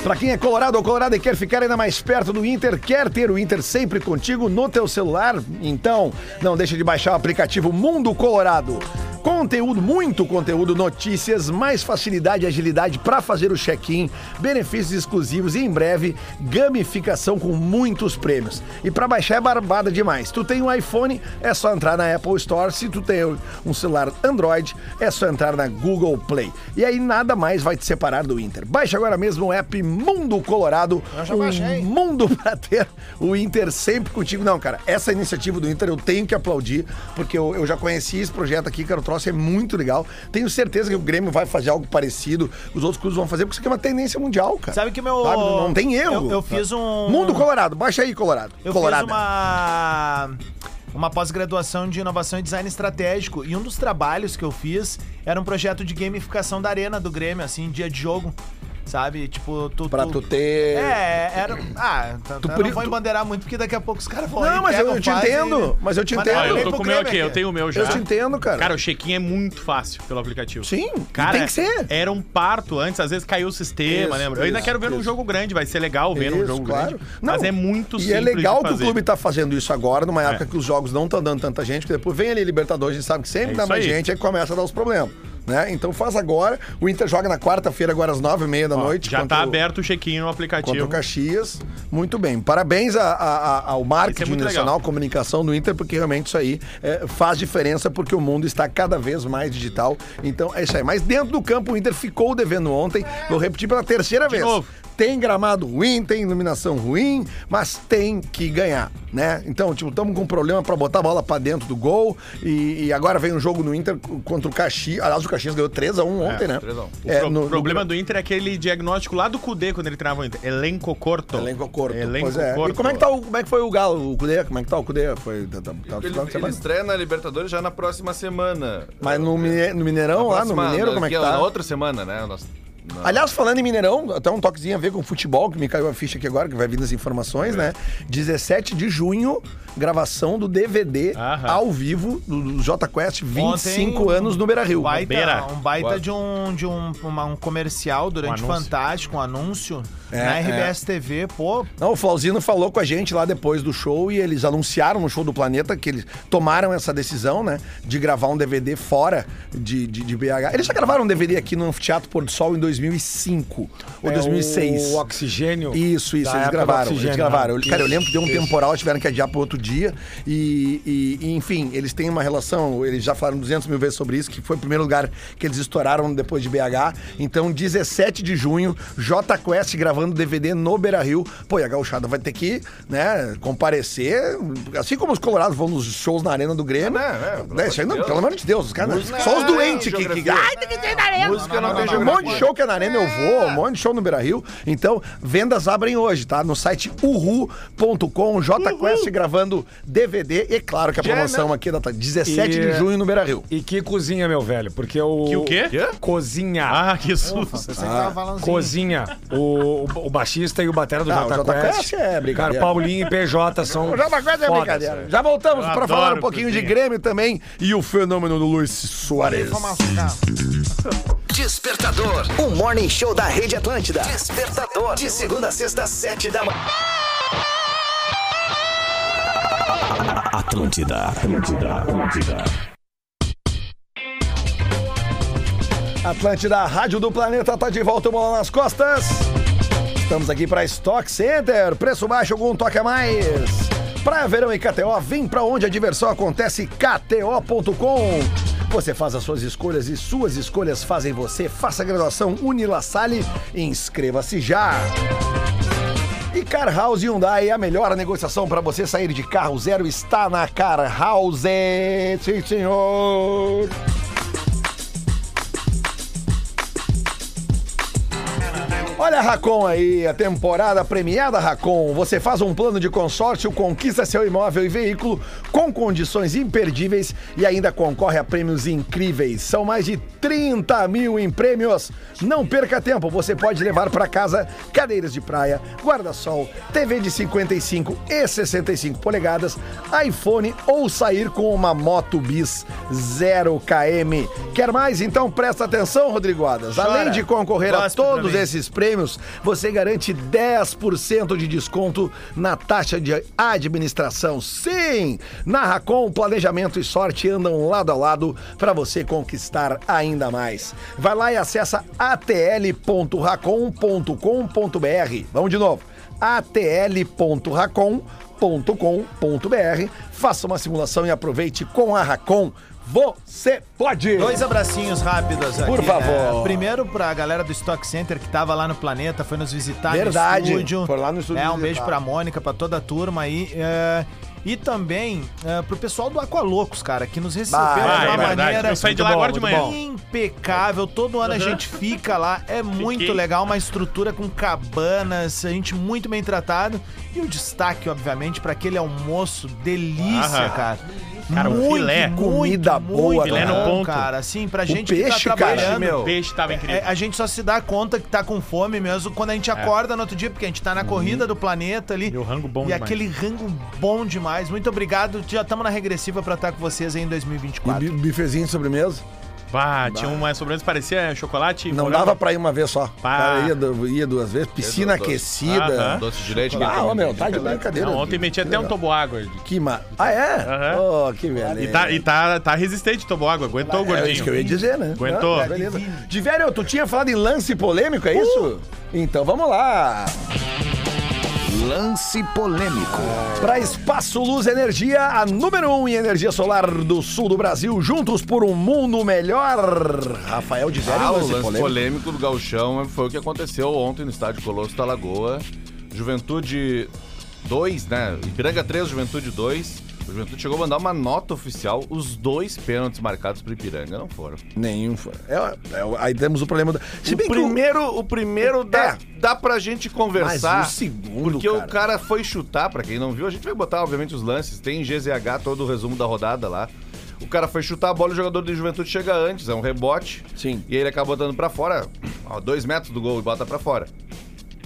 Pra quem é colorado ou colorado e quer ficar ainda mais perto do Inter, quer ter o Inter sempre contigo no teu celular? Então, não deixe de baixar o aplicativo Mundo Colorado. Conteúdo, muito conteúdo, notícias, mais facilidade e agilidade para fazer o check-in, benefícios exclusivos e em breve gamificação com muitos prêmios. E para baixar é barbada demais. Tu tem um iPhone, é só entrar na Apple Store. Se tu tem um celular Android, é só entrar na Google Play. E aí nada mais vai te separar do Inter. Baixe agora mesmo o app Mundo Colorado. Eu já um baixei. mundo para ter o Inter sempre contigo. Não, cara, essa iniciativa do Inter eu tenho que aplaudir, porque eu, eu já conheci esse projeto aqui, cara, o troço é muito legal. Tenho certeza que o Grêmio vai fazer algo parecido, os outros clubes vão fazer, porque isso aqui é uma tendência mundial, cara. Sabe que meu. Sabe? Não não tem erro. Eu, eu fiz um. Mundo Colorado, baixa aí, Colorado. Eu Colorado. fiz uma uma pós-graduação de inovação e design estratégico e um dos trabalhos que eu fiz era um projeto de gamificação da arena do Grêmio, assim, dia de jogo. Sabe? Tipo, tu. Pra tu ter. É, era. Ah, tá, Tu não vou tu- embandeirar muito, porque daqui a pouco os caras vão. Não, mas eu, te entendo. Mas eu te entendo. Ó, eu tô com o meu aqui, eu tenho o meu já. Eu te entendo, cara. Cara, o check-in é muito fácil pelo aplicativo. Sim, Cara, tem que ser. Era um parto antes, às vezes caiu o sistema, lembra? Eu ainda quero ver num isso. jogo grande, vai ser legal ver num Isso, jogo claro. grande. Não, mas é muito E simples é legal de que o clube tá fazendo isso agora, numa época É. que os jogos não estão dando tanta gente, porque depois vem ali Libertadores, a gente sabe que sempre É dá mais aí. gente, aí começa a dar os problemas. Né? Então faz agora. O Inter joga na quarta-feira, agora às nove e meia da Ó, noite. Já contra tá o- aberto o check-in no Contra aplicativo. o Caxias. Muito bem. Parabéns a- a- a- ao marketing é muito nacional, comunicação do Inter, porque realmente isso aí é, faz diferença, porque o mundo está cada vez mais digital. Então é isso aí. Mas dentro do campo, o Inter ficou devendo ontem. Vou repetir pela terceira vez. novo. Tem gramado ruim, tem iluminação ruim, mas tem que ganhar, né? Então, tipo, estamos com um problema pra botar a bola pra dentro do gol e, e agora vem um jogo no Inter contra o Caxias. Aliás, o Caxias ganhou 3x1 ontem, né? 3 a 1. O É, pro- no- no- problema do Inter é aquele diagnóstico lá do Cudê quando ele treinava o Inter. Elenco corto. Elenco corto. Elenco pois é. corto. E como é que tá o, como é que foi o Galo, o Cudê? Como é que tá o Cudê? Foi tá, tá, tá, Ele, ele estreia na Libertadores já na próxima semana. Mas no, Mine- no Mineirão, Na lá no próxima- Mineiro, como é que Na tá? outra semana, né? Nós- na- Aliás, falando em Mineirão, até um toquezinho a ver com futebol, que me caiu a ficha aqui agora, que vai vir as informações, né? 17 de junho, gravação do DVD Aham. ao vivo do, do J Quest, 25 Ontem, anos no Beira Rio. Baita, Beira. um baita de um, de um, uma- um comercial durante Um anúncio. Fantástico, um anúncio É, na RBS TV, pô. Não, o Flauzino falou com a gente lá depois do show e eles anunciaram no show do Planeta que eles tomaram essa decisão, né? De gravar um DVD fora de, de, de BH. Eles já gravaram um DVD aqui no Anfiteatro Pôr do Sol em 2005 ou É 2006. O oxigênio. Isso, isso, Da eles época do gravaram. Eles oxigênio, gravaram. né? Cara, eu lembro que deu um isso. temporal, tiveram que adiar para outro dia. E, e- e, enfim, eles têm uma relação, eles já falaram 200 mil vezes sobre isso, que foi o primeiro lugar que eles estouraram depois de BH. Então, 17 de junho, J Quest gravando DVD no Beira Rio. Pô, e a Gauchada vai ter que, né, comparecer. Assim como os Colorados vão nos shows na Arena do Grêmio. É, é, pelo né, não, pelo amor de Deus, os caras. Música Só os é doentes que. que ai, tem que ter na Arena. Música não, tem Tem um monte de show que é na Arena, eu vou, um monte de show no Beira Rio. Então, vendas abrem hoje, tá? No site uhu.com, JQuest gravando DVD. E claro que a promoção aqui é data 17 de junho no Beira Rio. E que cozinha, meu velho? Porque o. Que o quê? Cozinha. Ah, que susto. Você que tava falando assim. Cozinha. O, o, o baixista e o batera do Ah, o Jota Jota Quest. Quest é brincadeira. Cara, Paulinho e PJ são. O JQuest é fodas, brincadeira. Já voltamos Eu para adoro falar um pouquinho de cozinha. Grêmio também e o fenômeno do Luiz Soares. Despertador. O morning show da Rede Atlântida. Despertador. De segunda a sexta, sete da manhã. Atlântida. Atlântida. Atlântida. Atlântida, Rádio do Planeta, tá de volta, bola nas costas. Estamos aqui para Stock Center, preço baixo, algum toque a mais. Praia Verão e KTO, vem pra onde a diversão acontece, kto.com. Você faz as suas escolhas e suas escolhas fazem você. Faça a graduação Unila Salle e inscreva-se já. E Car House Hyundai, a melhor negociação para você sair de carro zero está na Car House. Sim, senhor. Olha a Racon aí, a temporada premiada Racon. Você faz um plano de consórcio, conquista seu imóvel e veículo com condições imperdíveis e ainda concorre a prêmios incríveis. São mais de 30 mil em prêmios. Não perca tempo, você pode levar para casa cadeiras de praia, guarda-sol, TV de 55 e 65 polegadas, iPhone ou sair com uma Moto Bis 0 km. Quer mais? Então presta atenção, Rodrigo Adas. Além de concorrer a todos esses prêmios, você garante 10% de desconto na taxa de administração. Sim! Na Racon, planejamento e sorte andam lado a lado para você conquistar ainda mais. Vai lá e acessa atl.racon.com.br. Vamos de novo. atl.racon.com.br. Faça uma simulação e aproveite com a Racon. Você pode! Dois abracinhos rápidos aqui. Por favor. né? Primeiro pra galera do Stock Center que tava lá no Planeta, foi nos visitar Verdade. no estúdio. Foram lá no estúdio É, um visitar. beijo pra Mônica, pra toda a turma aí. é, E também é, pro pessoal do Aqualocos, cara, que nos recebeu Ah, de uma é maneira Eu saí de lá muito agora bom, de muito manhã. bom. impecável. Todo ano a gente fica lá. É muito Fiquei. legal, uma estrutura com cabanas, a gente muito bem tratado. E o destaque, obviamente, pra aquele almoço delícia, Aham. cara. Cara, o Muito filé. comida boa, filé cara. no ponto. cara. Assim, pra gente peixe, que tá cara, trabalhando, meu. O peixe tava incrível. É, a gente só se dá conta que tá com fome mesmo quando a gente acorda no outro dia, porque a gente tá na corrida do planeta ali. E o rango bom E demais. aquele rango bom demais. Muito obrigado. Já estamos na regressiva pra estar com vocês aí em E 2024. bi- bifezinho de sobremesa? Bah, tinha uma sobremesa, parecia chocolate. Não dava pra ir uma vez só. Pá. Cara, ia, ia duas vezes. Piscina Doce. aquecida. Aham. Doce de leite. Ah, ô, meu, tá de brincadeira. Não, ontem meti até um toboágua. Que ma... Ah, é? Aham. Oh, que beleza. E tá, e tá, tá resistente toboágua, aguentou o É gordinho. isso que eu ia dizer, né? Aguentou. Ah, beleza. De velho, tu tinha falado em lance polêmico, é isso? Então vamos lá. Lance polêmico. Para Espaço Luz Energia, a número um em energia solar do sul do Brasil, juntos por um mundo melhor. Rafael de velho, Ah, o lance lance polêmico. polêmico do Gauchão foi o que aconteceu ontem no estádio Colosso da Lagoa. Juventude 2, né? Ipiranga 3, Juventude 2. O Juventude chegou a mandar uma nota oficial. Os dois pênaltis marcados pro Ipiranga não foram. Nenhum. foi. É, é, aí temos o problema. Da... Se o bem que o- primeiro, o primeiro dá, É. dá pra gente conversar. Mas o segundo, Porque cara. o cara foi chutar, pra quem não viu, a gente vai botar, obviamente, os lances. Tem em GZH todo o resumo da rodada lá. O cara foi chutar a bola e o jogador de juventude chega antes, é um rebote. Sim. E ele acaba botando pra fora, a dois metros do gol e bota pra fora.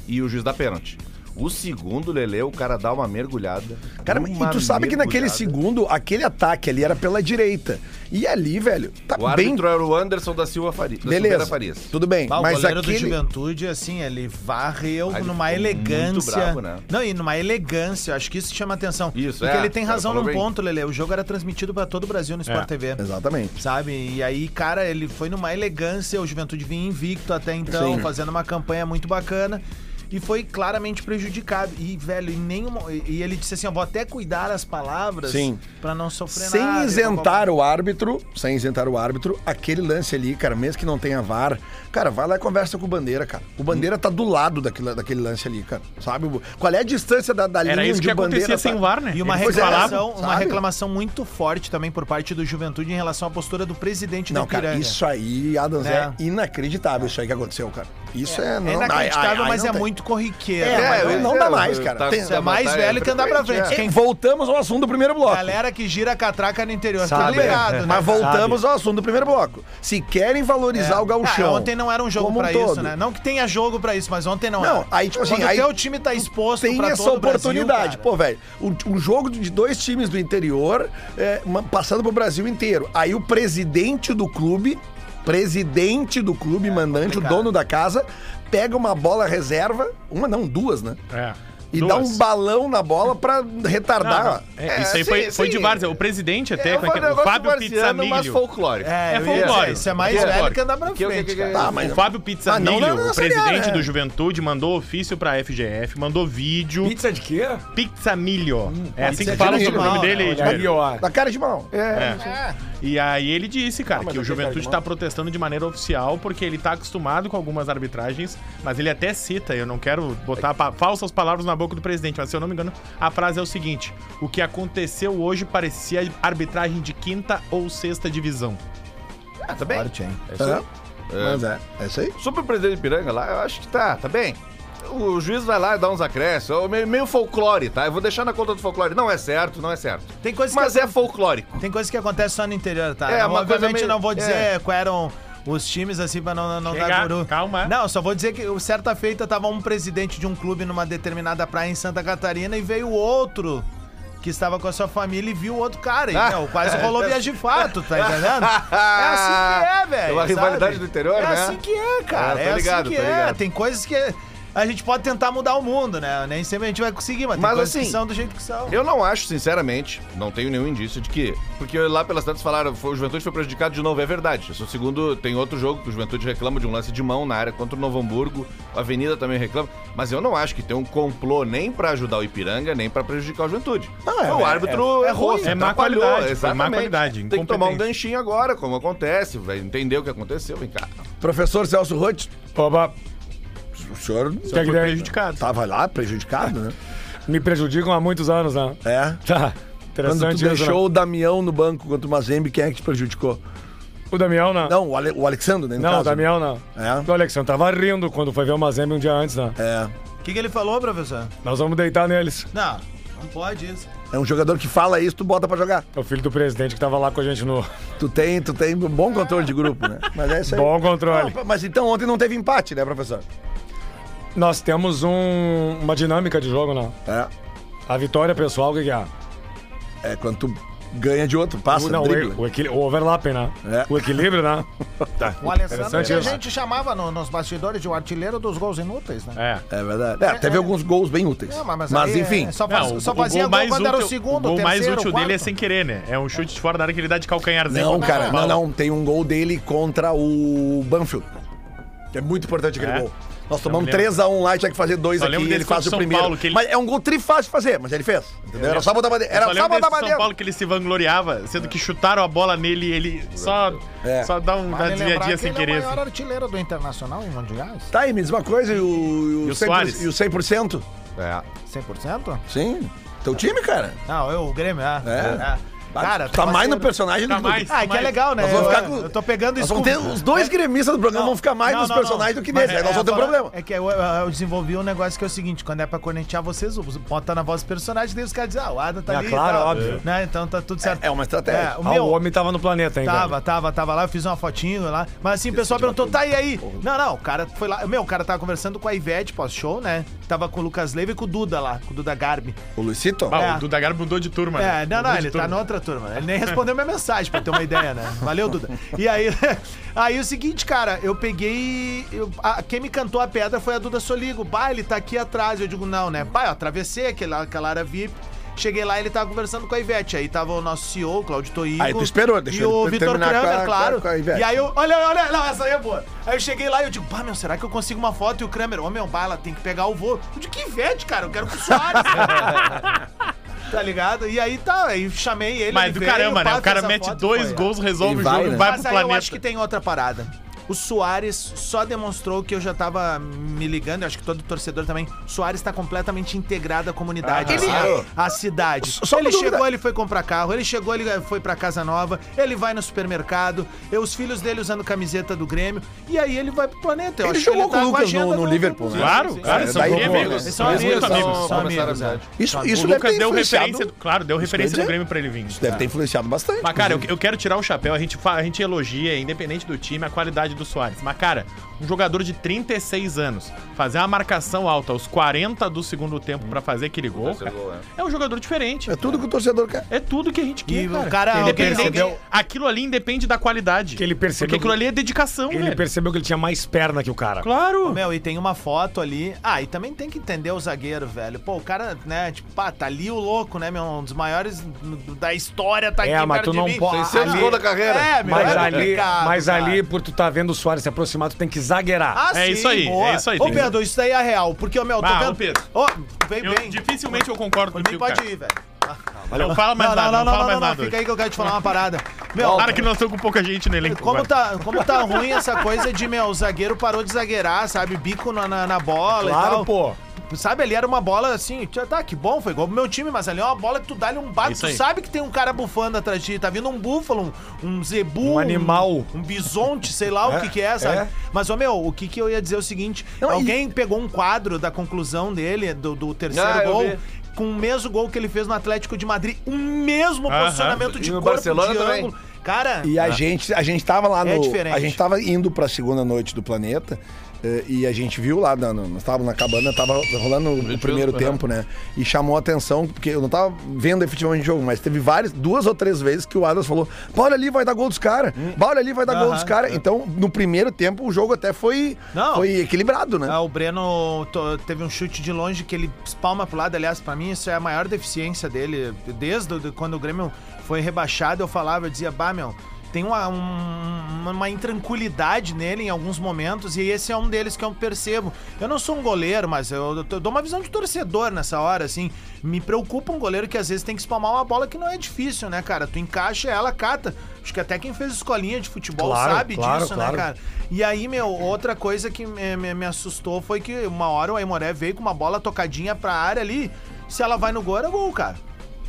E o juiz dá pênalti. O segundo, Lele, o cara dá uma mergulhada. Cara, uma e tu sabe que naquele segundo, aquele ataque ali era pela direita. E ali, velho, tá O bem. árbitro era o Anderson da Silva Farias. Beleza. Farias. Tudo bem. Bah, o mas goleiro aquele. do Juventude, assim, ele varreu Ah, ele numa elegância. bravo, né? Não, e numa elegância. Acho que isso chama atenção. Isso, Porque é, ele tem razão num bem. ponto, Lele. O jogo era transmitido pra todo o Brasil no Sport É. TV. Exatamente. Sabe? E aí, cara, ele foi numa elegância. O Juventude vinha invicto até então, Sim. fazendo uma campanha muito bacana. E foi claramente prejudicado. E, velho, em nenhuma. E ele disse assim: ó, vou até cuidar as palavras Sim. pra não sofrer Sem nada. e isentar o árbitro, sem isentar o árbitro, aquele lance ali, cara, mesmo que não tenha VAR, cara, vai lá e conversa com o Bandeira, cara. O Bandeira tá do lado daquele, daquele lance ali, cara. Sabe? Qual é a distância da, da linha Era isso onde que Bandeira acontecia sem tá? o VAR, né? E uma Ele é, reclamação, uma sabe? reclamação muito forte também por parte do Juventude em relação à postura do presidente Não, da cara, Ipiranga. isso aí, Adams, Né? é inacreditável isso aí que aconteceu, cara. Isso é, não, é inacreditável, ai, ai, mas não é tem. muito corriqueiro. É, né? mas eu- não é, dá mais, cara. tá- Tem- Você é mais velho que andar pra frente. é. Quem Voltamos ao assunto do primeiro bloco. Galera que gira a catraca no interior, Sabe, tá ligado, é. né? Mas voltamos ao assunto do primeiro bloco. Se querem valorizar o gauchão. Ah, ontem não era um jogo pra todo, isso, né? Não que tenha jogo pra isso, mas ontem não, Não, era. aí, tipo assim, Quando aí o time tá exposto Tem pra essa todo o Brasil, oportunidade. Pô, velho, um, um jogo de dois times do interior é, passando pro Brasil inteiro. Aí o presidente do clube, presidente do clube, mandante, o dono da casa, pega uma bola reserva, uma não, duas, né? É. E Duas. dá um balão na bola pra Não, retardar. não. É, isso aí sim, foi, foi sim. de várzea. O presidente até, É, como é que é? o Fábio mas Pizzamilho. folclórico. É, É folclórico. Isso é mais Folclórico. velho que andar pra Que- que- frente, que- cara. Tá, O mas- Fábio Ah, Pizzamilho, não, não, não, o presidente né? do Juventude, mandou ofício pra FGF, mandou vídeo. Pizza de quê? Pizzamilho. é assim pizza que fala o nome dele. Da cara de mão. É. E aí ele disse, cara, mas que o Juventude de tá protestando de maneira oficial porque ele tá acostumado com algumas arbitragens, mas ele até cita, eu não quero botar pa- falsas palavras na boca do presidente, mas se eu não me engano, a frase é o seguinte: o que aconteceu hoje parecia arbitragem de quinta ou sexta divisão. Ah, tá bem. Forte, hein? É isso aí. É, mas é, é isso aí. Sobre o presidente de Piranga lá, eu acho que tá, tá bem. O juiz vai lá e dá uns acréscimos, é meio, meio folclore, tá? Eu vou deixar na conta do folclore. Não é certo, não é certo. Tem coisas Mas que é folclórico. Tem coisa que acontece só no interior, tá? É, uma coisa Obviamente meio- não vou dizer é. quais eram os times, assim, pra não, não Chega, dar guru. calma. Não, só vou dizer que certa feita tava um presidente de um clube numa determinada praia em Santa Catarina e veio outro que estava com a sua família e viu o outro cara. E, Ah. meu, quase rolou viagem de fato, tá entendendo? É assim que é, velho. É uma sabe? rivalidade do interior, é né? assim que é, cara. É, É, tô ligado, assim que tô é. ligado. Tem coisas que a gente pode tentar mudar o mundo, né? Nem sempre a gente vai conseguir, mas, tem Mas que assim, são do jeito que são. Eu não acho, sinceramente, não tenho nenhum indício de que. Porque lá pelas tantas falaram, foi, o Juventude foi prejudicado de novo, é verdade. Isso, segundo, tem outro jogo que o Juventude reclama de um lance de mão na área contra o Novo Hamburgo, a Avenida também reclama. Mas eu não acho que tem um complô nem pra ajudar o Ipiranga, nem pra prejudicar o Juventude. Não, é- o árbitro é- é errou, se É má qualidade, exatamente. má qualidade, Tem que tomar um ganchinho agora, como acontece, vai entender o que aconteceu, vem cá. Professor Celso Roth, Opa, o senhor que que Foi tem? prejudicado. tava lá prejudicado, né? me prejudicam há muitos anos, né? É. Tá. Quando tu Interessante isso, né? deixou o Damião no banco contra o Mazembe, quem é que te prejudicou? O Damião, não. Não, o, Ale, o Alexandre, né? no Não, caso. o Damião não. É? O Alexandre tava rindo quando foi ver o Mazembe um dia antes, né? É. O que, que ele falou, professor? Nós vamos deitar neles. Não. Não pode isso. É um jogador que fala isso, tu bota pra jogar. É o filho do presidente que tava lá com a gente no Tu tem, tu tem um bom controle de grupo, né? Mas é isso aí. bom controle. Não, mas então ontem não teve empate, né, professor? Nós temos um- uma dinâmica de jogo, né? É. A vitória pessoal, o que, que é? É quando tu ganha de outro, passa, não, o, dribla. o, equil- o overlapping, né? É. O equilíbrio, né? Tá. O Alessandro que a isso. gente chamava no- nos bastidores de o artilheiro dos gols inúteis, né? É. É verdade. É, teve alguns gols bem úteis. Não, mas, mas aí, enfim. é, só, faz, Não, só o, o fazia gol quando era o útil, segundo, o gol mais terceiro, útil dele é sem querer, né? É um chute de fora da área que ele dá de calcanharzinho. Não, cara, não, não. Tem um gol dele contra o Banfield. Que é muito importante aquele É? gol. Nós tomamos me lembro. 3x1 lá e tinha que fazer dois Só aqui lembro e ele faz o São primeiro. Paulo, que ele- Mas é um gol trifácil de fazer, mas ele fez. Entendeu? Era só botar. Eu Era só botar pra São. Paulo que ele se vangloriava, sendo que chutaram a bola nele e ele só, É. só dá um- uma Vale desviadinha sem ele querer. é o maior artilheiro do Internacional em mundiais. Tá aí, me diz uma coisa, e o, E o 100%, Soares? E o 100%? É. 100%? Sim. Teu time, cara. Não, eu, o Grêmio, é. É. Cara, tá mais no personagem Tá do que mais. Ah, que é legal, né? Nós vamos eu, ficar com- eu tô pegando isso os dois É. gremistas do programa Não, vão ficar mais não, nos não, personagens não. do que nesse. Aí nós vamos ter um problema. É que eu, eu- eu desenvolvi um negócio que é o seguinte: quando é pra cornetear vocês, bota na voz do personagem, daí os caras dizem, ah, o Ada tá É, ali. claro, óbvio. Né? Então tá tudo certo. É uma estratégia. É, o Ah, meu, o homem tava no planeta ainda. Tava, tava, tava lá, eu fiz uma fotinho lá. Mas assim, o pessoal perguntou, tá e aí? Não, não, o cara foi lá. Meu, o cara tava conversando com a Ivete pós-show, né? Tava com o Lucas Leiva e com o Duda lá, com o Duda Garbi. O Luicito? Ah, É. O Duda Garbi mudou de turma. É, né? não, não, ele tá turma. na outra turma. Ele nem respondeu minha mensagem, pra ter uma ideia, né? Valeu, Duda. E aí, aí o seguinte, cara, eu peguei. eu- a- quem me cantou a pedra foi a Duda Soligo. Bah, ele tá aqui atrás. Eu digo, não, né? Bah, eu atravessei aquela, aquela área VIP. Cheguei lá e ele tava conversando com a Ivete. Aí tava o nosso CEO, Claudio Toigo. Aí tu esperou, deixa E o Vitor Kramer, com a- claro. com a Ivete. E aí eu, olha, olha, não, essa aí é boa. Aí eu cheguei lá e eu digo, pá, meu, será que eu consigo uma foto? E o Kramer, ô meu, bah, ela tem que pegar o voo. Eu digo, que Ivete, cara, eu quero com o Soares. tá ligado? E aí tá, aí chamei ele. Mas ele do veio, caramba, né? O cara mete foto, dois foi, é. gols, resolve E o vai, jogo né? e vai Mas pro aí eu planeta. acho que tem outra parada. O Soares só demonstrou que eu já tava me ligando, eu acho que todo torcedor também. O Soares tá completamente integrado à comunidade, Ah, assim, claro. à, à cidade. Só ele dúvida. chegou, ele foi comprar carro, ele chegou, ele foi pra casa nova, ele vai no supermercado, eu, os filhos dele usando camiseta do Grêmio, e aí ele vai pro planeta. Eu Ele acho que jogou com tá o Lucas no- no Liverpool, né? Claro, sim, cara, sim. são daí amigos. São amigos, amigos. são, a amigos. é. Isso, O isso deve Lucas deu referência, claro, deu referência do Grêmio pra ele vir. Isso deve ter influenciado bastante. Mas, cara, eu, quero tirar o chapéu. A a gente elogia, independente do time, a qualidade do Soares. Mas, cara, um jogador de 36 anos fazer uma marcação alta aos 40 do segundo tempo pra fazer aquele gol, cara, gol, é um jogador diferente. É tudo que o torcedor quer. É tudo que a gente quer, E o cara. cara- alguém Independente- percebeu- Aquilo ali independe da qualidade. Que ele percebeu Porque aquilo que- ali é dedicação, Ele velho. percebeu que ele tinha mais perna que o cara. Claro. Ô, Meu, e tem uma foto ali. Ah, e também tem que entender o zagueiro, velho. Pô, o cara, né, tipo, pá, tá ali o louco, né, meu? Um dos maiores da história tá É, aqui mas perto tu de não mim. pode- 600 ali- da carreira. É, meu, Mas é ali, mas cara. ali, por tu tá vendo o Soares se aproximar, tu tem que zagueirar. Ah, É sim, isso aí, boa. é isso aí, Ô, tem que- Pedro, isso daí é real. Porque, ô, meu, tô Ah, vendo... ô, Pedro. Ô, vem Eu- bem. dificilmente eu concordo Por mim contigo, pode cara. ir, velho. Não fala mais não, nada, não, não, não, fala não, mais não, nada. Fica aí que eu quero te falar uma parada. Meu, Claro que nós estamos com pouca gente no elenco. Como tá, como tá ruim essa coisa de, meu, o zagueiro parou de zagueirar, sabe? Bico na, na, na bola e Claro, tal. pô. Sabe, ali era uma bola assim, tá, que bom, foi igual pro meu time, mas ali é uma bola que tu dá-lhe um bate, Isso tu aí. sabe que tem um cara bufando atrás de ti, tá vindo um búfalo, um, um zebu, Um animal. um, bisonte, sei lá o É, que que é, sabe? é. Mas, ô meu, o que que eu ia dizer é o seguinte, Não, e- alguém pegou um quadro da conclusão dele, do, do terceiro Ah, gol, com o mesmo gol que ele fez no Atlético de Madrid, o mesmo Aham. posicionamento de E no corpo, Barcelona de também. ângulo. Cara, E a gente, a gente tava lá no. É diferente. A gente tava indo pra segunda noite do planeta. Eh, E a gente viu lá, na- nós estávamos na cabana, tava rolando o, o primeiro tempo, né? E chamou a atenção, porque eu não tava vendo efetivamente o jogo, mas teve várias, duas ou três vezes que o Adams falou: "Pá, olha ali, vai dar gol dos caras, Pá, olha ali, vai dar gol dos caras. Então, no primeiro tempo, o jogo até foi, Não. foi equilibrado, né? Ah, o Breno teve um chute de longe que ele espalma pro lado. Aliás, pra mim, isso é a maior deficiência dele. Desde quando o Grêmio foi rebaixado, eu falava, eu dizia, bah, meu. Tem uma, um- uma intranquilidade nele em alguns momentos, e esse é um deles que eu percebo. Eu não sou um goleiro, mas eu, eu dou uma visão de torcedor nessa hora, assim. Me preocupa um goleiro que às vezes tem que espalmar uma bola que não é difícil, né, cara? Tu encaixa ela, cata. Acho que até quem fez escolinha de futebol Claro, sabe claro, disso, claro. né, cara? E aí, meu, outra coisa que me, me- me assustou foi que uma hora o Aimoré veio com uma bola tocadinha pra área ali. Se ela vai no gol, era gol, cara.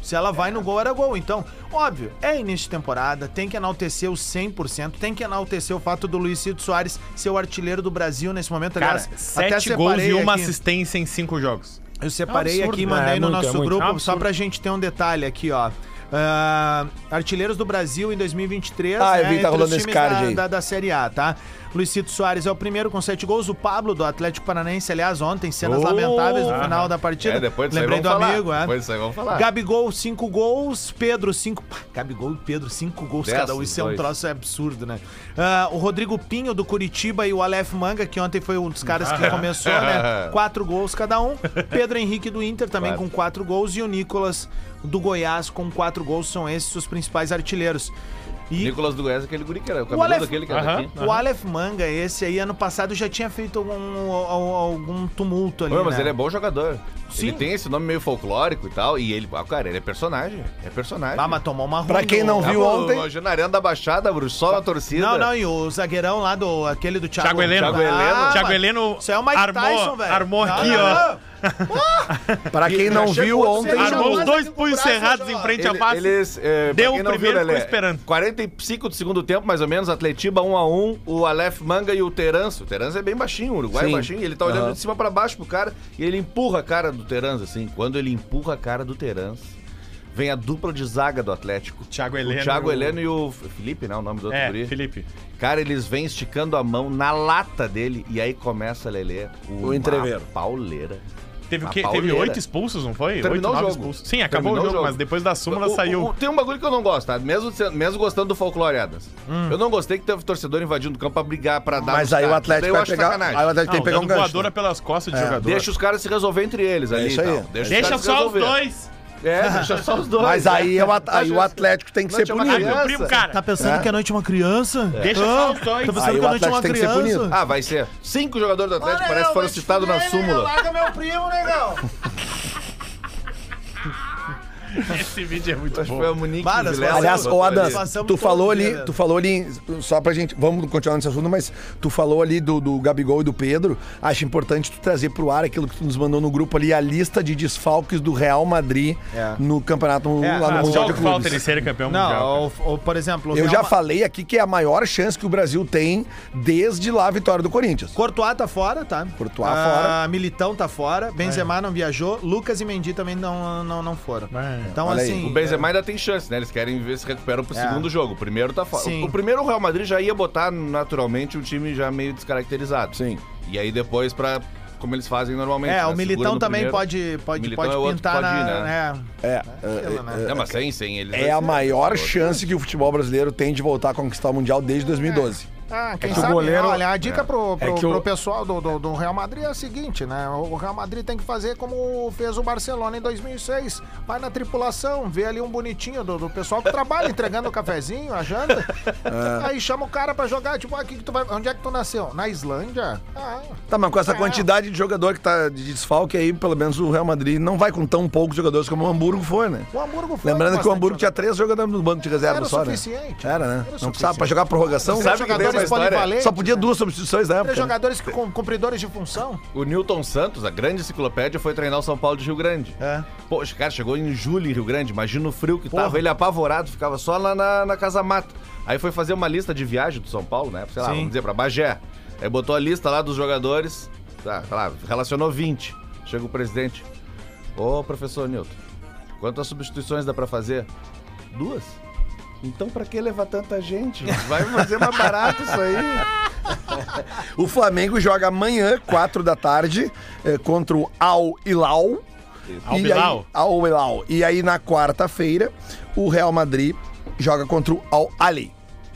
Se ela vai no gol, era gol. Então, óbvio, é início de temporada, tem que enaltecer o 100%, tem que enaltecer o fato do Luizito Soares ser o artilheiro do Brasil nesse momento. Cara, Aliás, sete gols e uma assistência em cinco jogos. Eu separei É absurdo, aqui e né? mandei É no muito, nosso é muito. grupo, É só pra gente ter um detalhe aqui, ó. Ah, artilheiros do Brasil em 2023. Ah, eu vi, tá entre os rolando esse card da, aí. Da, da Série A, tá? Luizito Soares é o primeiro com sete gols. O Pablo, do Atlético Paranaense, aliás, ontem, cenas Oh! lamentáveis no Aham. final da partida. É, depois disso aí Lembrei do falar. amigo, é. Depois disso aí vamos falar. Gabigol, cinco gols. Pedro, cinco. Pá, Gabigol e Pedro, cinco gols Dez, cada um. Isso é um dois. troço absurdo, né? Ah, o Rodrigo Pinho, do Curitiba, e o Aleph Manga, que ontem foi um dos caras que começou, né? Quatro gols cada um. Pedro Henrique, do Inter, também Claro. com quatro gols. E o Nicolas, do Goiás, com quatro gols. São esses os principais artilheiros. E Nicolas do Goiás, aquele guri que era o Aleph- cabeludo daquele que era o Aleph Manga, esse aí, ano passado, já tinha feito algum, al- algum tumulto ali, Ô, mas né? ele é bom jogador. Sim. Ele tem esse nome meio folclórico e tal. E ele, ah, cara, ele é personagem. É personagem. Ah, mas tomou uma ruim Pra quem não Ah, viu pô, ontem- na Arena da Baixada, Bruxo, só na torcida. Não, não, e o zagueirão lá do. aquele do Thiago. Thiago Heleno. Thiago Heleno. Thiago mas Heleno Isso é o Mike armou, Tyson, velho. armou Não, aqui, não, ó. não. Pra quem não viu a ontem. Armou os dois punhos cerrados em frente à face. Eles, é, Deu o primeiro, viu, ficou esperando. 45 do segundo tempo, mais ou menos, Atletiba 1 a 1 o Aleph Manga e o Terence. O Terence é bem baixinho, o Uruguai é Sim. baixinho, e ele tá olhando Aham. de cima pra baixo pro cara e ele empurra a cara do Terence, assim. Quando ele empurra a cara do Terence, vem a dupla de zaga do Atlético. Thiago Heleno O Thiago e o- Heleno e o Felipe, né? O nome do outro É, guri. Felipe. Cara, eles vêm esticando a mão na lata dele e aí começa, Lelê, O entreveiro. pauleira. Teve o quê? Teve oito expulsos, não foi? Terminou oito, o nove jogo. expulsos. Sim, acabou Terminou o o jogo, jogo. mas depois da súmula O- saiu. o- tem um bagulho que eu não gosto, tá? Mesmo, mesmo gostando do folclore Adams. Eu não gostei que teve torcedor invadindo o campo pra brigar, pra dar Mas aí o. Atlético vai pegar. sacanagem. Aí o Atlético tem que pegar um gancho. voadora pelas costas de É, jogador. Deixa os caras se resolver entre eles ali. isso tal. aí. Deixa, os Deixa se só os dois. É, deixa só os dois. Mas aí, é o, at- aí o Atlético tem que ser uma punido. criança. Meu primo, cara. Tá pensando É. que a noite é uma criança? Deixa só os dois. Tá pensando Aí que o a noite é uma tem que ser criança? punido. Ah, vai ser. Cinco jogadores do Atlético parece que foram citados na súmula. Larga meu primo, negão. Esse vídeo é muito Acho bom. foi a Monique Vilela Aliás, ô Adams, tu falou ali, tu falou ali, só pra gente, vamos continuar nesse assunto, mas tu falou ali do, do Gabigol e do Pedro, acho importante tu trazer pro ar aquilo que tu nos mandou no grupo ali, a lista de desfalques do Real Madrid É. no campeonato É, lá no Ah, Mundial só de o que falta Clubes. ele ser campeão mundial. Não, ou, ou, por exemplo... Eu Real já Ma- falei aqui que é a maior chance que o Brasil tem desde lá a vitória do Corinthians. Courtois tá fora, tá? Courtois Ah, fora. Militão tá fora. Benzema não viajou. Lucas e Mendy também não, não, não foram. É. Então, Olha aí. assim... O Benzema ainda tem chance, né? Eles querem ver se recuperam pro É. segundo jogo. O primeiro tá fora. Sim. O, o primeiro o Real Madrid já ia botar naturalmente um time já meio descaracterizado. Sim. E aí depois pra como eles fazem normalmente. É, né? o Segura Militão no também primeiro. pode, pode, Militão pode é outro que pintar pode na... ir, né? né? É, Aquilo, né? É, mas sem, sem eles. vai é a maior chance que o futebol brasileiro tem de voltar a conquistar o Mundial desde 2012. Ah, quem que o sabe, goleiro- olha, a dica pro, pro, É que o- pro pessoal do, do, do Real Madrid é a seguinte, né? O Real Madrid tem que fazer como fez o Barcelona em 2006. Vai na tripulação, vê ali um bonitinho do, do pessoal que trabalha entregando o cafezinho, a janta. Aí chama o cara pra jogar, tipo, ah, que que tu vai, onde é que tu nasceu? Na Islândia? Ah, Tá, mas com essa É. quantidade de jogador que tá de desfalque aí, pelo menos o Real Madrid não vai com tão poucos jogadores como o Hamburgo foi, né? o Hamburgo foi Lembrando que o Hamburgo tinha jogador. três jogadores no banco de reserva Era o só, né? suficiente. Era, né? Era não precisava pra jogar prorrogação. Sabe que tem uma história? Só podia né? duas substituições na época. Três jogadores que, com, cumpridores de função. O Newton Santos, a grande enciclopédia, foi treinar o São Paulo de Rio Grande. É. Poxa, cara, chegou em julho em Rio Grande. Imagina o frio que tava. Ele apavorado, ficava só lá na, na Casa Mata. Aí foi fazer uma lista de viagem do São Paulo, né? Sei lá, Sim. vamos dizer, pra Bagé. Aí botou a lista lá dos jogadores. Tá, tá lá, relacionou 20. Chega o presidente. Ô, professor Newton, quantas substituições dá pra fazer? Duas? Então pra que levar tanta gente? Vai fazer mais barato isso aí. O Flamengo joga amanhã, 4 da tarde, eh, contra o Al Hilal. Al E Hilal? aí- Al Hilal. E aí na quarta-feira, o Real Madrid joga contra o Al Ali.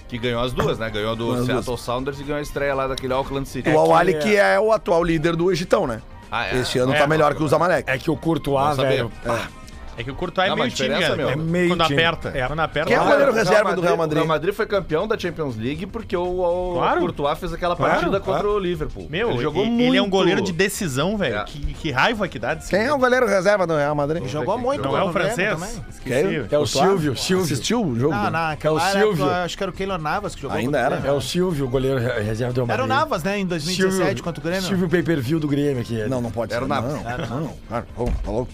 Que ganhou as duas, né? Ganhou do Ganhou as Seattle Sounders e ganhou a estreia lá daquele Auckland City. o Al que Ali é- que é o atual líder do Egitão, né? Ah, é? Este ano É, tá melhor que o Zamalek. É que o Courtois, velho. É que o Courtois é Não, meio mas time, diferença, cara. meu. É meio Quando time. aperta. É. Quando aperta. Quem é o vai. goleiro Real reserva do Real O Madrid? Real Madrid foi campeão da Champions League porque o, o Claro. Courtois fez aquela Claro, partida contra claro. o Liverpool. Meu, ele jogou muito. ele é um goleiro de decisão, velho. É. Que, que raiva que dá desse Quem é o goleiro reserva do Real Madrid? Jogou muito Não é o francês? também. Esqueci. É o Silvio, Silvio. Assistiu o jogo? Não, né? na, É o época, Silvio. acho que era o Keylor Navas que jogou. Ainda contra o era? Grêmio. É o Silvio, o goleiro re- reserva do Real Era o Madrid. Navas, né? Em 2017 contra o Grêmio. Silvio pay-per-view do Grêmio aqui. Não, não pode Era ser. o Navas. Não, não, não. Pô, tá louco.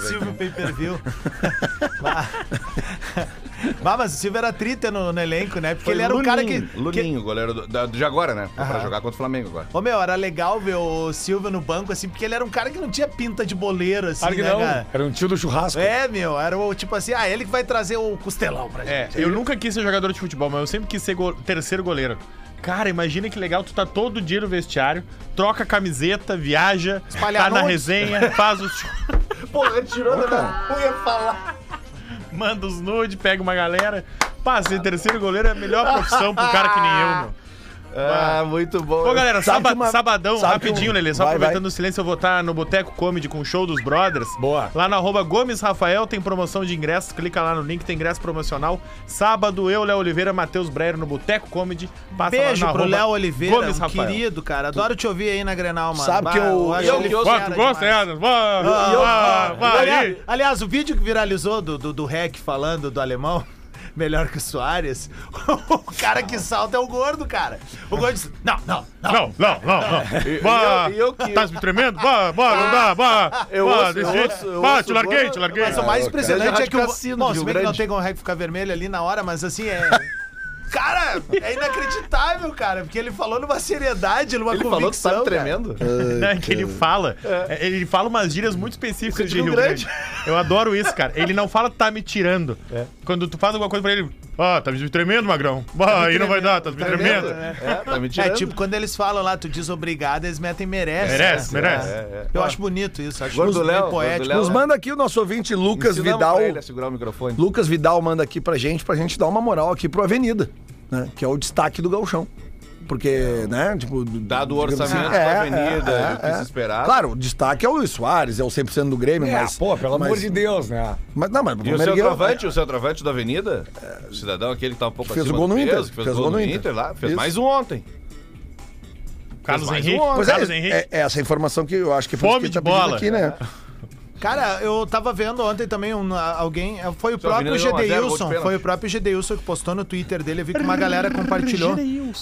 Silvio Pay Per View. Bah. Mas o Silvio era trita no, no elenco, né? Porque Foi ele era um cara que. Luninho, que- goleiro do- da- de agora, né? Pra Aham. jogar contra o Flamengo agora. Ô meu, era legal ver o Silvio no banco, assim, porque ele era um cara que não tinha pinta de boleiro, assim, Claro que né, não. cara? Era um tio do churrasco. É, meu, era o tipo assim, ah, ele que vai trazer o costelão pra É, gente. eu nunca quis ser jogador de futebol, mas eu sempre quis ser go- terceiro goleiro. Cara, imagina que legal, tu tá todo dia no vestiário, troca a camiseta, viaja, Espalhar tá na resenha, faz os. Porra, tirou da Eu ia falar. manda os nudes, pega uma galera. Pá, ser terceiro goleiro é a melhor profissão pro cara que nem eu, meu. Ah, muito bom. Pô, galera, Sabe saba- que uma- sabadão, sabe que rapidinho, um- Lelê, só vai, aproveitando vai. o silêncio, eu vou estar no Boteco Comedy com o show dos Brothers. Boa. Lá no arroba Gomes Rafael tem promoção de ingressos, clica lá no link, tem ingresso promocional. Sábado, eu, Léo Oliveira, Matheus Breyer no Boteco Comedy. Passa Beijo lá no pro arroba Léo Oliveira, Gomes um Rafael. querido, cara. Adoro te ouvir aí na Grenal, mano. Sabe que eu- acho eu- ele eu- Ó, fera tu gosta, demais. Edson? Vai, vai, vai aliás, aí. aliás, o vídeo que viralizou do, do, do Rec falando do alemão, melhor que o Soares, o cara que salta é o gordo, cara. O gordo disse, não, não, não. Não, não, não, não. Vá, eu- e eu que- Tá me tremendo? Vá, vá, não dá, vá. Eu vá, ouço, desse eu jeito. ouço, eu Vá, ouço te larguei, te larguei. Mas o mais impressionante é que o... Bom, se bem que não tem como o Rec ficar vermelho ali na hora, mas assim, é... Cara, é inacreditável, cara, porque ele falou numa seriedade, numa Ele falou que convicção, tá tremendo. Não, é que ele fala. é, Ele fala umas gírias muito específicas de Rio Grande. Grande. Eu adoro isso, cara. Ele não fala tá me tirando. Quando tu faz alguma coisa pra ele, ah, tá me tremendo, magrão. Bah, aí não vai dar, tá me tremendo. É, tá me É, tirando. tipo, quando eles falam lá, tu diz obrigado, eles metem merece. Merece, né? merece. É. Eu acho bonito isso, acho Gordo Léo, poético. Léo. Nos manda aqui o nosso ouvinte Lucas Ensinamos Vidal. ele a segurar o microfone. Lucas Vidal manda aqui pra gente, pra gente dar uma moral aqui pro Avenida, né? Que é o destaque do Galchão. Porque, né, tipo... Dado o orçamento assim, da Avenida, o que se esperava. Claro, o destaque é o Luiz Soares, é o 100% do Grêmio, É, mas... pô, pelo amor mas- de Deus, né? Mas não, mas E o centroavante, o centroavante da Avenida, o cidadão aquele que tá um pouco Fez acima o gol do no peso, Inter, que fez, o gol no Inter, lá, fez Isso. mais um ontem. Carlos mais Henrique. um, Pois Carlos é, Henrique. é, é essa informação que eu acho que Fome que de tá bola. aqui, né? Cara, eu tava vendo ontem também um, alguém. Foi o Seu próprio de Gedeilson. Foi o próprio Gedeilson que postou no Twitter dele. Eu vi que uma galera compartilhou.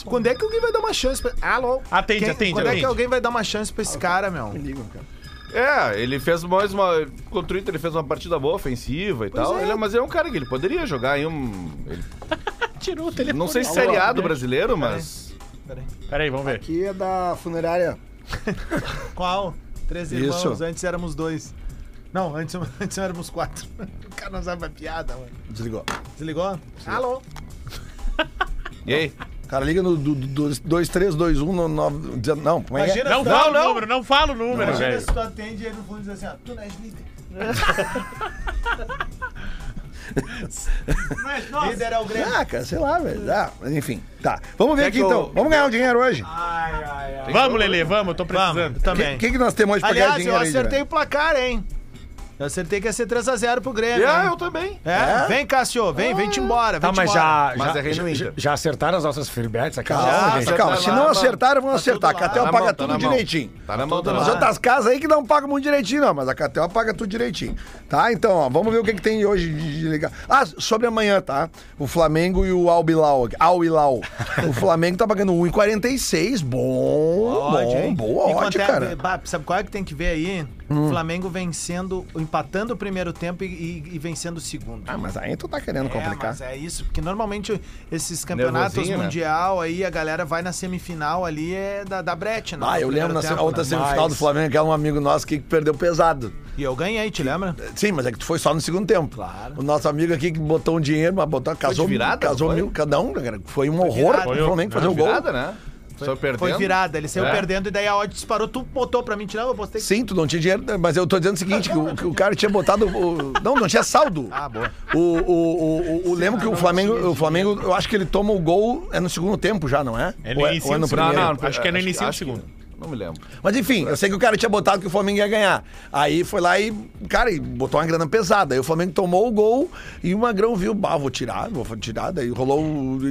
Quando é que alguém vai dar uma chance pra. Alô? Atende, Quem- atende, Quando é atende. que alguém vai dar uma chance pra esse cara, meu? É, ele fez mais uma. Contra o Inter, ele fez uma partida boa, ofensiva e tal. Ele é- mas é um cara que ele poderia jogar em um. ele- Tirou o telefone. não sei se Série A do brasileiro, mas. Peraí, vamos ver. Aqui é da funerária. Qual? Três Isso. irmãos, antes éramos dois. Não, antes, antes éramos quatro. O cara não sabe a piada, mano. Desligou. Desligou? Alô? E aí? Cara, liga no 2321 no 9. Não, como é que é? Imagina Não se tu- fala o número, não fala o número, Imagina velho. se tu atende e ele no fundo diz assim, ó, tu não és líder. líder é o Grêmio. Ah, cara, sei lá, velho. Ah, mas enfim, tá. Vamos ver Quer aqui que eu- então. Vamos ganhar um dinheiro hoje. Vamos, Lelê, vamos, eu tô precisando. Vamos, O também. que, que nós temos hoje pra ganhar Aliás, eu dinheiro aí, acertei o placar, hein? Eu acertei que ia ser 3x0 pro Grêmio. Ah, hein? eu também. É? Vem, Cássio, vem, vem-te embora. Tá, vem-te mas embora. já, Mas já, é Reino já, já acertaram as nossas bets aqui? Calma, Já, calma. tá Se lá, não acertaram, vão Tá acertar. A. Catel Tá paga mão, tá tudo direitinho. Tá na mão, tá As outras casas aí que não pagam muito direitinho, não, mas a Catel paga tudo direitinho. Tá? Então, ó, vamos ver o que, que tem hoje de, de legal. Ah, sobre amanhã, tá? O Flamengo e o Albilau. Al-Hilal. o Flamengo tá pagando 1,46. Bom, bom, boa E odd, é- cara. Sabe qual é que tem que ver aí? O Flamengo vencendo, empatando o primeiro tempo e, e- e vencendo o segundo. Ah, mas aí tu tá querendo É, complicar. mas é isso, porque normalmente esses campeonatos Nervosinho, né? mundial aí a galera vai na semifinal ali é da, da brete, né? Ah, eu lembro na outra né? semifinal do Mas- Flamengo, que era um amigo nosso que perdeu pesado. E eu ganhei, te lembra? Sim, mas é que tu foi só no segundo tempo. Claro. O nosso amigo aqui que botou um dinheiro, mas botou, casou, virada, casou foi? mil, cada um, cara. Foi um horror virada. pro Flamengo fazer o gol. Virada, né? Saiu perdendo. Foi virada, ele saiu É. perdendo e daí a odd disparou, tu botou pra mim, lembra? Eu postei. Sim, tu não tinha dinheiro, mas eu tô dizendo o seguinte, que o, que o cara tinha botado. o- não, não tinha saldo. Ah, boa. O, o, o, o, o lembro que o Flamengo, o Flamengo, eu acho que ele toma o gol é no segundo tempo já, não é? É no Ou início ou é no do segundo. primeiro? Não, não, acho que é no início do segundo. Não me lembro. Mas enfim, eu sei que o cara tinha botado que o Flamengo ia ganhar. Aí foi lá e, cara, e botou uma grana pesada. Aí o Flamengo tomou o gol e o Magrão viu, bah, vou tirar, vou tirar. Daí rolou,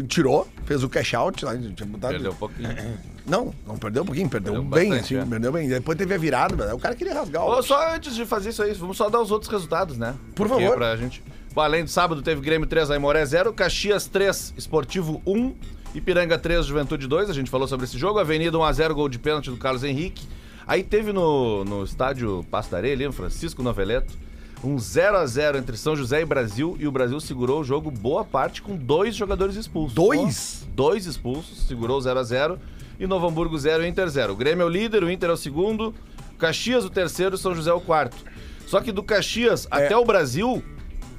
tirou, fez o cash out. Lá, tinha botado... Perdeu um pouquinho. Não, não perdeu um pouquinho, perdeu, Perdeu bem, bastante, assim, é. perdeu bem. Depois teve a virada, o cara queria rasgar o... Ô, só antes de fazer isso aí, vamos só dar os outros resultados, né? Por Porque favor. Pra gente... Além do sábado, teve Grêmio 3, Aimoré 0, Caxias 3, Esportivo 1, Ipiranga 3, Juventude 2. A gente falou sobre esse jogo. Avenida 1x0, gol de pênalti do Carlos Henrique. Aí teve no, no estádio Areia, ali no Francisco Noveleto, Um 0 a 0 entre São José e Brasil e o Brasil segurou o jogo boa parte com dois jogadores expulsos. Dois? Dois expulsos, segurou 0 a 0 e Novo Hamburgo 0 Inter 0. O Grêmio é o líder, o Inter é o segundo, Caxias o terceiro, São José é o quarto. Só que do Caxias até o Brasil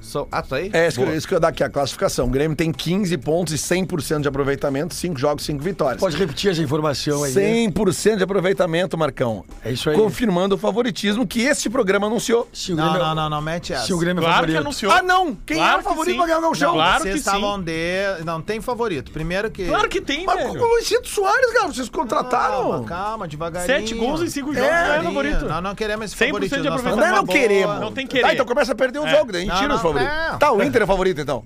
são Ah, tá aí? É isso que, isso que eu ia dar aqui, a classificação. O Grêmio tem 15 pontos e 100% de aproveitamento, 5 jogos, 5 vitórias. Pode repetir essa informação aí. 100% de aproveitamento, Marcão. É isso aí. Confirmando o favoritismo que esse programa anunciou. Se o Não, Grêmio, não, não, não mete essa. Se o Grêmio é Claro que favorito. anunciou. Ah, não! Quem Claro é o que favorito pra ganhar o chão? Claro Vocês que sim. estavam de... Não, tem favorito. Primeiro que... Claro que tem, Mas velho. com o Luizito Soares, cara, vocês contrataram. Calma, calma, devagarinho. Sete gols em cinco jogos, É, não é favorito. Nós não queremos esse 100% de aproveitamento. Não, não queremos. Não tem querer. Tá, então começa a perder os É. jogos, daí a gente Não, tira os não, favoritos. não. Tá, o Inter é favorito, então.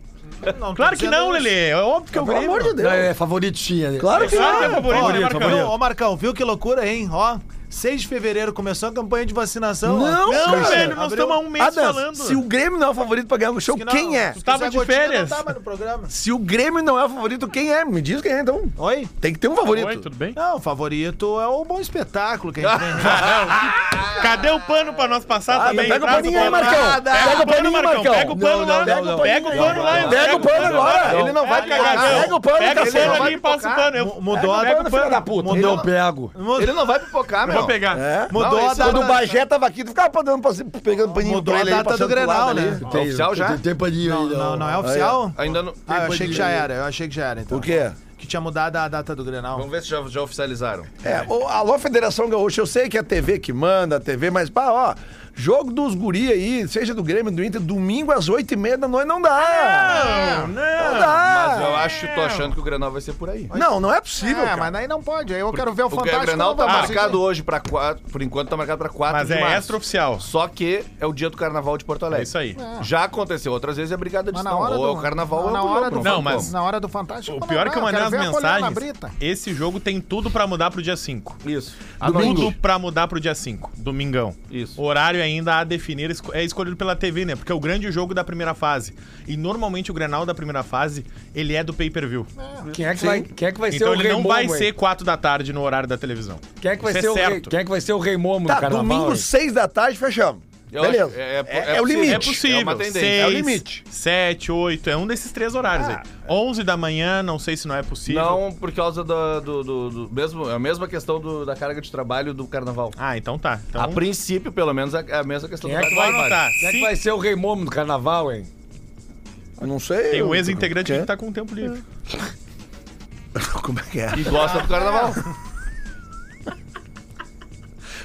Não, Claro que não. Lelê. É óbvio que é o Pelo Grêmio. amor de Deus. É favorito é- Claro que Claro que é não. favorito, Ó, favorito, Marcão? Viu, Ô, Marcão, viu que loucura, hein? Ó, 6 de fevereiro começou a campanha de vacinação. Não, Não, cara. velho, nós estamos há um mês Adams, falando. se o Grêmio não é o favorito pra ganhar o show, Que não, quem é? se Tava de férias. Não tava no programa. Se o Grêmio não é o favorito, quem é? Me diz quem é, então. Oi? Tem que ter um favorito. Oi, tudo bem? Não, o favorito é o bom espetáculo que a gente tem. Cadê o pano pra nós passar Ah, também? pega o paninho aí, pano. Marcão. Pega o pano, Marcão. Pega o pano lá. Pega o Pega o pano lá. Pega o pano agora. Ele não vai pegar. Pega o pano, Pega o pano ali e passa o pano. Mudou a Pega pano, o filha pano. da puta. Eu pego. Mudou, Ele não vai pipocar, meu. Vou pegar. É? mudou Não, a data. Quando o Bagé tava aqui, tu ficava pegando paninho Mudou pra a ele aí, data do Grenal, né? Tem- Oficial já? Tem, tem paninho Não, aí. não, não é oficial? Ainda não. Ah, eu achei que já era. Eu achei que já era, então. Por quê? Que tinha mudado a data do Grenal. Vamos ver se já, já oficializaram. É, ô, alô, Federação Gaúcha, eu sei que é a TV que manda, a TV, mas, pá, ó, jogo dos guri aí, seja do Grêmio, do Inter, domingo às oito e meia da noite, não dá. Não, Não não. dá. Mas eu acho, tô achando que o Grenal vai ser por aí. Não, não é possível, É, cara. mas daí não pode. Aí eu quero ver o O Fantástico. Grenal tá marcado hoje pra quatro, por enquanto tá marcado pra 4 Mas de é março. extra-oficial. Só que é o dia do carnaval de Porto Alegre. É isso aí. Já aconteceu outras vezes é brigada de Mas na estão. hora Ou é do o carnaval ou na é o hora do Não, mas-. Na hora do Fantástico. O pior é que eu eu mandei as mensagens. Esse jogo tem tudo pra mudar pro dia 5. Isso. Tudo pra mudar pro dia 5, domingão. Isso. Horário ainda a definir, é escolhido pela TV, né? Porque é o grande jogo da primeira fase. E normalmente o Grenal da primeira fase, ele é do pay-per-view. Quem é que vai, quem é que vai ser Então o ele rei não vai Momo, ser hein? 4 da tarde no horário da televisão. Quem é que vai Isso ser é o rei, certo. quem é que vai ser o rei Momo Tá, no carnaval? domingo, hein? seis da tarde, fechamos. Eu Beleza. acho- é- é- é, é é o limite. É possível. É uma tendência. Seis, É o limite. 7, 8, é um desses três horários aí. 11 da manhã, não sei se não é possível. Não, por causa do, do, do- do- mesmo, é a mesma questão do- da carga de trabalho do carnaval. Ah, então tá. Então, A princípio, pelo menos, é a mesma questão Quem do é carnaval. anotar. Quem é que vai ser o rei Momo do carnaval, hein? Eu não sei. Tem um ex-integrante que tá com tempo livre. Como é que é? E gosta do carnaval.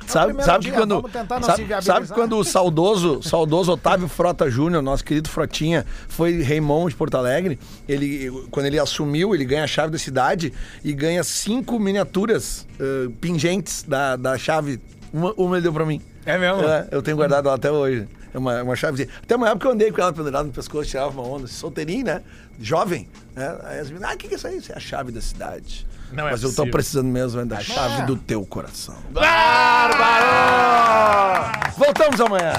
Sabe, sabe dia, quando, sabe, sabe quando o saudoso, saudoso Otávio Frota Júnior, nosso querido Frotinha, foi Raymond de Porto Alegre, ele, quando ele assumiu, ele ganha a chave da cidade e ganha cinco miniaturas eh, pingentes da, da chave. Uma, uma ele deu pra mim. É mesmo? É, eu tenho guardado ela até hoje. É uma, uma chavezinha. Até uma época eu andei com ela pendurada no pescoço, tirava uma onda, solteirinho, né? Jovem. Né? Aí as meninas, ah, o que, que é isso aí? Isso é a chave da cidade. Não é Mas eu tô possível. precisando mesmo é da chave do teu coração. Bárbaro! Voltamos amanhã.